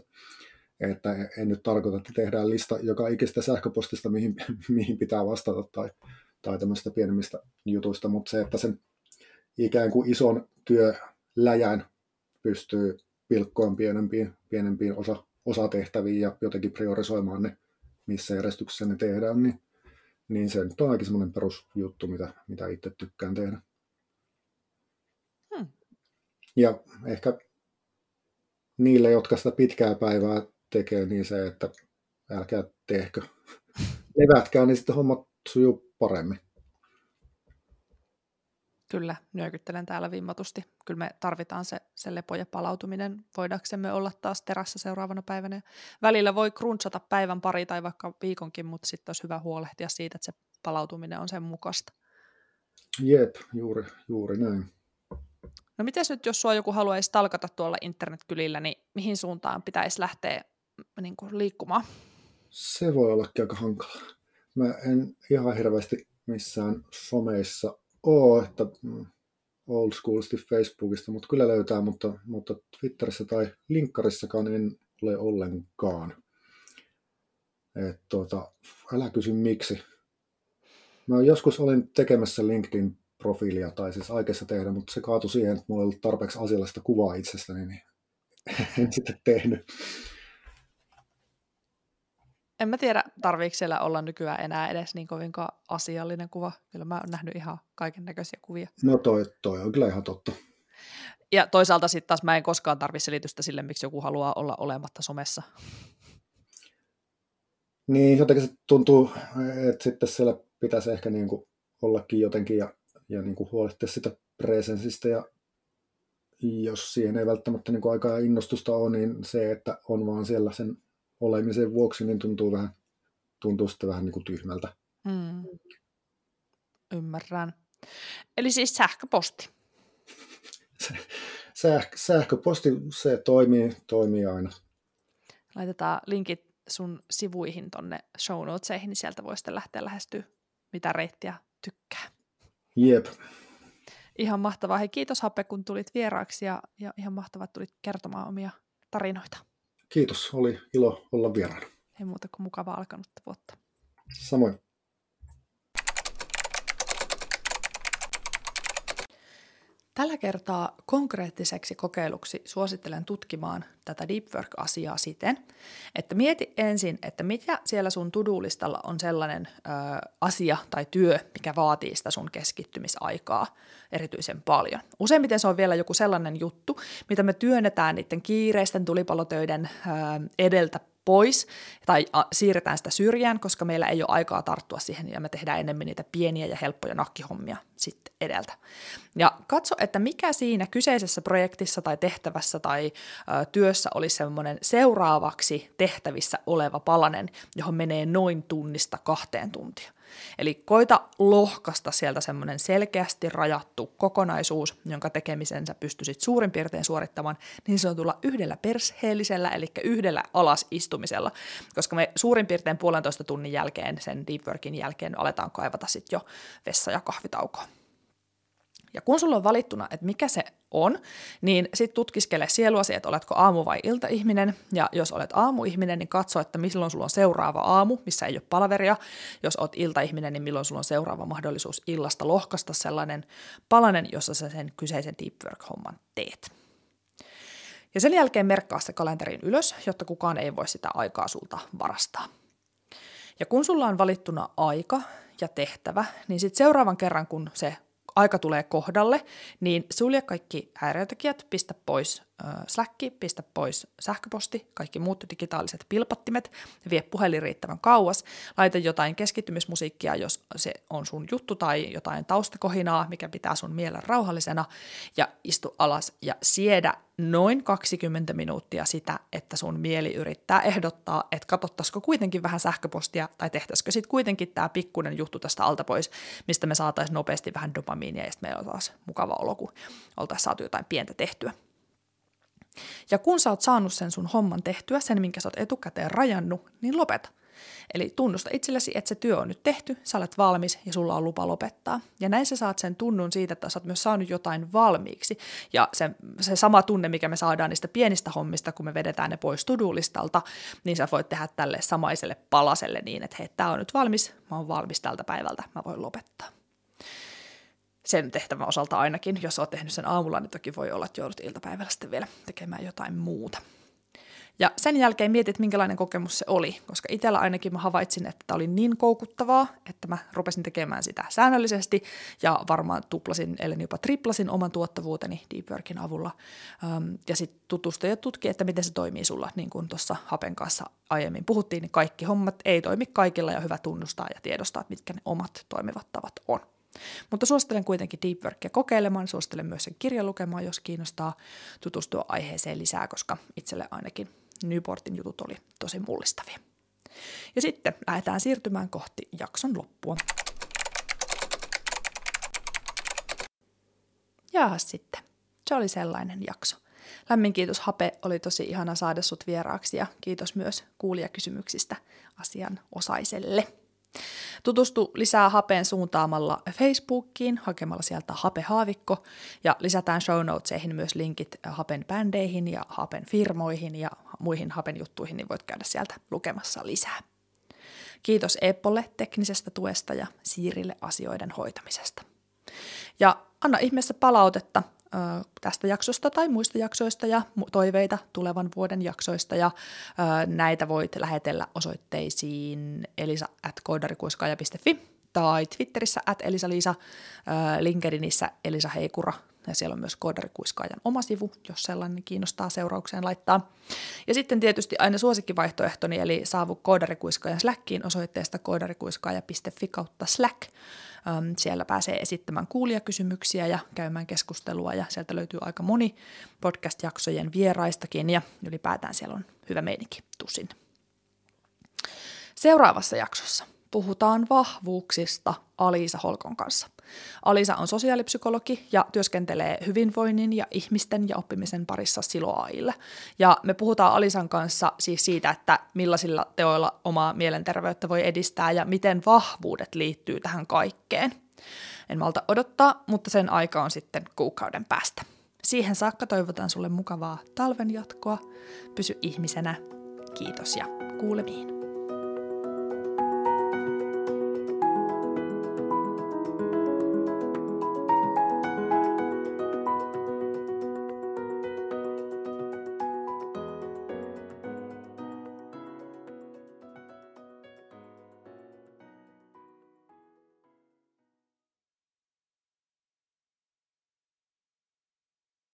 että en nyt tarkoita, että tehdään lista joka ikistä sähköpostista, mihin, mihin pitää vastata tai, tai tämmöistä pienemmistä jutuista, mutta se, että sen ikään kuin ison työläjän pystyy pilkkoon pienempiin, pienempiin osa, osatehtäviin ja jotenkin priorisoimaan ne, missä järjestyksessä ne tehdään, niin, niin se nyt on ainakin semmoinen perusjuttu, mitä, mitä itse tykkään tehdä. Ja ehkä niille, jotka sitä pitkää päivää tekee, niin se, että älkää tehkö. Levätkää, niin sitten hommat sujuu paremmin. Kyllä, nyökyttelen täällä vimmatusti. Kyllä me tarvitaan se, se lepo ja palautuminen, voidaksemme olla taas terässä seuraavana päivänä. Välillä voi crunchata päivän pari tai vaikka viikonkin, mutta sitten olisi hyvä huolehtia siitä, että se palautuminen on sen mukaista. Jep, juuri, juuri näin. No miten nyt, jos sua joku haluaisi talkata tuolla internetkylillä, niin mihin suuntaan pitäisi lähteä mm, niin kuin, liikkumaan? Se voi olla aika hankala. Mä en ihan hirveästi missään someissa ole, että mm, old schoolisti Facebookista, mutta kyllä löytää, mutta, mutta Twitterissä tai linkkarissakaan en ole ollenkaan. Et tuota, älä kysy miksi. Mä joskus olin tekemässä LinkedIn-profiilia, tai siis aikeissa tehdä, mutta se kaatui siihen, että mulla ei ollut tarpeeksi asiallista kuvaa itsestäni, niin en sitten tehnyt. En mä tiedä, tarviiko siellä olla nykyään enää edes niin kovinkaan asiallinen kuva. Kyllä mä oon nähnyt ihan kaiken näköisiä kuvia. No toi, toi on kyllä ihan totta. Ja toisaalta sitten taas mä en koskaan tarvitse selitystä sille, miksi joku haluaa olla olematta somessa. Niin, jotenkin se tuntuu, että sitten siellä pitäisi ehkä niin kuin ollakin jotenkin ja, ja niin kuin huolehtia sitä presensistä ja jos siihen ei välttämättä niin kuin aikaa ja innostusta ole, niin se, että on vaan siellä sen olemisen vuoksi, niin tuntuu vähän, tuntuu sitten vähän niin kuin tyhmältä. Mm. Ymmärrän. Eli siis sähköposti. Sähkö, sähköposti, se toimii, toimii aina. Laitetaan linkit sun sivuihin tonne show notesihin, niin sieltä voi sitten lähteä lähestyä, mitä reittiä tykkää. Jep. Ihan mahtavaa. Hei, kiitos Happe, kun tulit vieraaksi ja, ja ihan mahtavaa, että tulit kertomaan omia tarinoita. Kiitos, oli ilo olla vieraana. Ei muuta kuin mukavaa alkanutta vuotta. Samoin. Tällä kertaa konkreettiseksi kokeiluksi suosittelen tutkimaan tätä deep work-asiaa siten, että mieti ensin, että mitä siellä sun tudulistalla on sellainen ö, asia tai työ, mikä vaatii sitä sun keskittymisaikaa erityisen paljon. Useimmiten se on vielä joku sellainen juttu, mitä me työnnetään niiden kiireisten tulipalotöiden ö, edeltä pois tai siirretään sitä syrjään, koska meillä ei ole aikaa tarttua siihen ja me tehdään enemmän niitä pieniä ja helppoja nakkihommia sitten edeltä. Ja katso, että mikä siinä kyseisessä projektissa tai tehtävässä tai ö, työssä olisi semmoinen seuraavaksi tehtävissä oleva palanen, johon menee noin tunnista kahteen tuntia. Eli koita lohkasta sieltä semmoinen selkeästi rajattu kokonaisuus, jonka tekemisensä pystyisit suurin piirtein suorittamaan niin sanotulla yhdellä persheellisellä, eli yhdellä alasistumisella, koska me suurin piirtein puolentoista tunnin jälkeen, sen deep workin jälkeen, aletaan kaivata sitten jo vessa- ja kahvitaukoa. Ja kun sulla on valittuna, että mikä se on, niin sitten tutkiskele sieluasi, että oletko aamu- vai iltaihminen. Ja jos olet aamuihminen, niin katso, että milloin sulla on seuraava aamu, missä ei ole palaveria. Jos olet iltaihminen, niin milloin sulla on seuraava mahdollisuus illasta lohkasta sellainen palanen, jossa sä sen kyseisen deep work-homman teet. Ja sen jälkeen merkkaa se kalenteriin ylös, jotta kukaan ei voi sitä aikaa sulta varastaa. Ja kun sulla on valittuna aika ja tehtävä, niin sitten seuraavan kerran, kun se aika tulee kohdalle, niin sulje kaikki häiriötekijät, pistä pois Slack, pistä pois sähköposti, kaikki muut digitaaliset pilpattimet, vie puhelin riittävän kauas, laita jotain keskittymismusiikkia, jos se on sun juttu, tai jotain taustakohinaa, mikä pitää sun mielen rauhallisena, ja istu alas ja siedä noin 20 minuuttia sitä, että sun mieli yrittää ehdottaa, että katsottaisiko kuitenkin vähän sähköpostia tai tehtäisikö sitten kuitenkin tämä pikkuinen juttu tästä alta pois, mistä me saataisiin nopeasti vähän dopamiinia ja sitten meillä taas mukava olo, kun oltaisiin saatu jotain pientä tehtyä. Ja kun sä oot saanut sen sun homman tehtyä, sen minkä sä oot etukäteen rajannut, niin lopeta. Eli tunnusta itsellesi, että se työ on nyt tehty, sä olet valmis ja sulla on lupa lopettaa. Ja näin sä saat sen tunnun siitä, että sä oot myös saanut jotain valmiiksi. Ja se, se sama tunne, mikä me saadaan niistä pienistä hommista, kun me vedetään ne pois tudulistalta, niin sä voit tehdä tälle samaiselle palaselle niin, että hei, tää on nyt valmis, mä oon valmis tältä päivältä, mä voin lopettaa sen tehtävän osalta ainakin. Jos olet tehnyt sen aamulla, niin toki voi olla, että joudut iltapäivällä sitten vielä tekemään jotain muuta. Ja sen jälkeen mietit, minkälainen kokemus se oli, koska itsellä ainakin mä havaitsin, että tämä oli niin koukuttavaa, että mä rupesin tekemään sitä säännöllisesti ja varmaan tuplasin, ellen jopa triplasin oman tuottavuuteni Deep Workin avulla. ja sitten tutustuin ja tutki, että miten se toimii sulla, niin kuin tuossa Hapen kanssa aiemmin puhuttiin, niin kaikki hommat ei toimi kaikilla ja hyvä tunnustaa ja tiedostaa, mitkä ne omat toimivat tavat on. Mutta suosittelen kuitenkin Deep Workia kokeilemaan, suosittelen myös sen kirjan lukemaan, jos kiinnostaa tutustua aiheeseen lisää, koska itselle ainakin Newportin jutut oli tosi mullistavia. Ja sitten lähdetään siirtymään kohti jakson loppua. Jaahas sitten. Se oli sellainen jakso. Lämmin kiitos Hape, oli tosi ihana saada sut vieraaksi ja kiitos myös kuulijakysymyksistä asian osaiselle. Tutustu lisää Hapeen suuntaamalla Facebookiin hakemalla sieltä Hape Haavikko ja lisätään show notesihin myös linkit Hapen bändeihin ja Hapen firmoihin ja muihin Hapen juttuihin, niin voit käydä sieltä lukemassa lisää. Kiitos Eppolle teknisestä tuesta ja Siirille asioiden hoitamisesta. Ja anna ihmeessä palautetta tästä jaksosta tai muista jaksoista ja toiveita tulevan vuoden jaksoista ja näitä voit lähetellä osoitteisiin elisa.koodarikuiskaaja.fi tai Twitterissä at Elisa-Liisa, LinkedInissä Elisa Heikura ja siellä on myös Koodarikuiskaajan oma sivu, jos sellainen kiinnostaa seuraukseen laittaa. Ja sitten tietysti aina suosikkivaihtoehtoni, eli saavu Koodarikuiskaajan Slackiin osoitteesta koodarikuiskaaja.fi kautta Slack. Siellä pääsee esittämään kuulijakysymyksiä ja käymään keskustelua ja sieltä löytyy aika moni podcast-jaksojen vieraistakin ja ylipäätään siellä on hyvä meininki tusin. Seuraavassa jaksossa puhutaan vahvuuksista Alisa Holkon kanssa. Alisa on sosiaalipsykologi ja työskentelee hyvinvoinnin ja ihmisten ja oppimisen parissa siloaille. Ja me puhutaan Alisan kanssa siis siitä, että millaisilla teoilla omaa mielenterveyttä voi edistää ja miten vahvuudet liittyy tähän kaikkeen. En malta odottaa, mutta sen aika on sitten kuukauden päästä. Siihen saakka toivotan sulle mukavaa talven jatkoa. Pysy ihmisenä. Kiitos ja kuulemiin.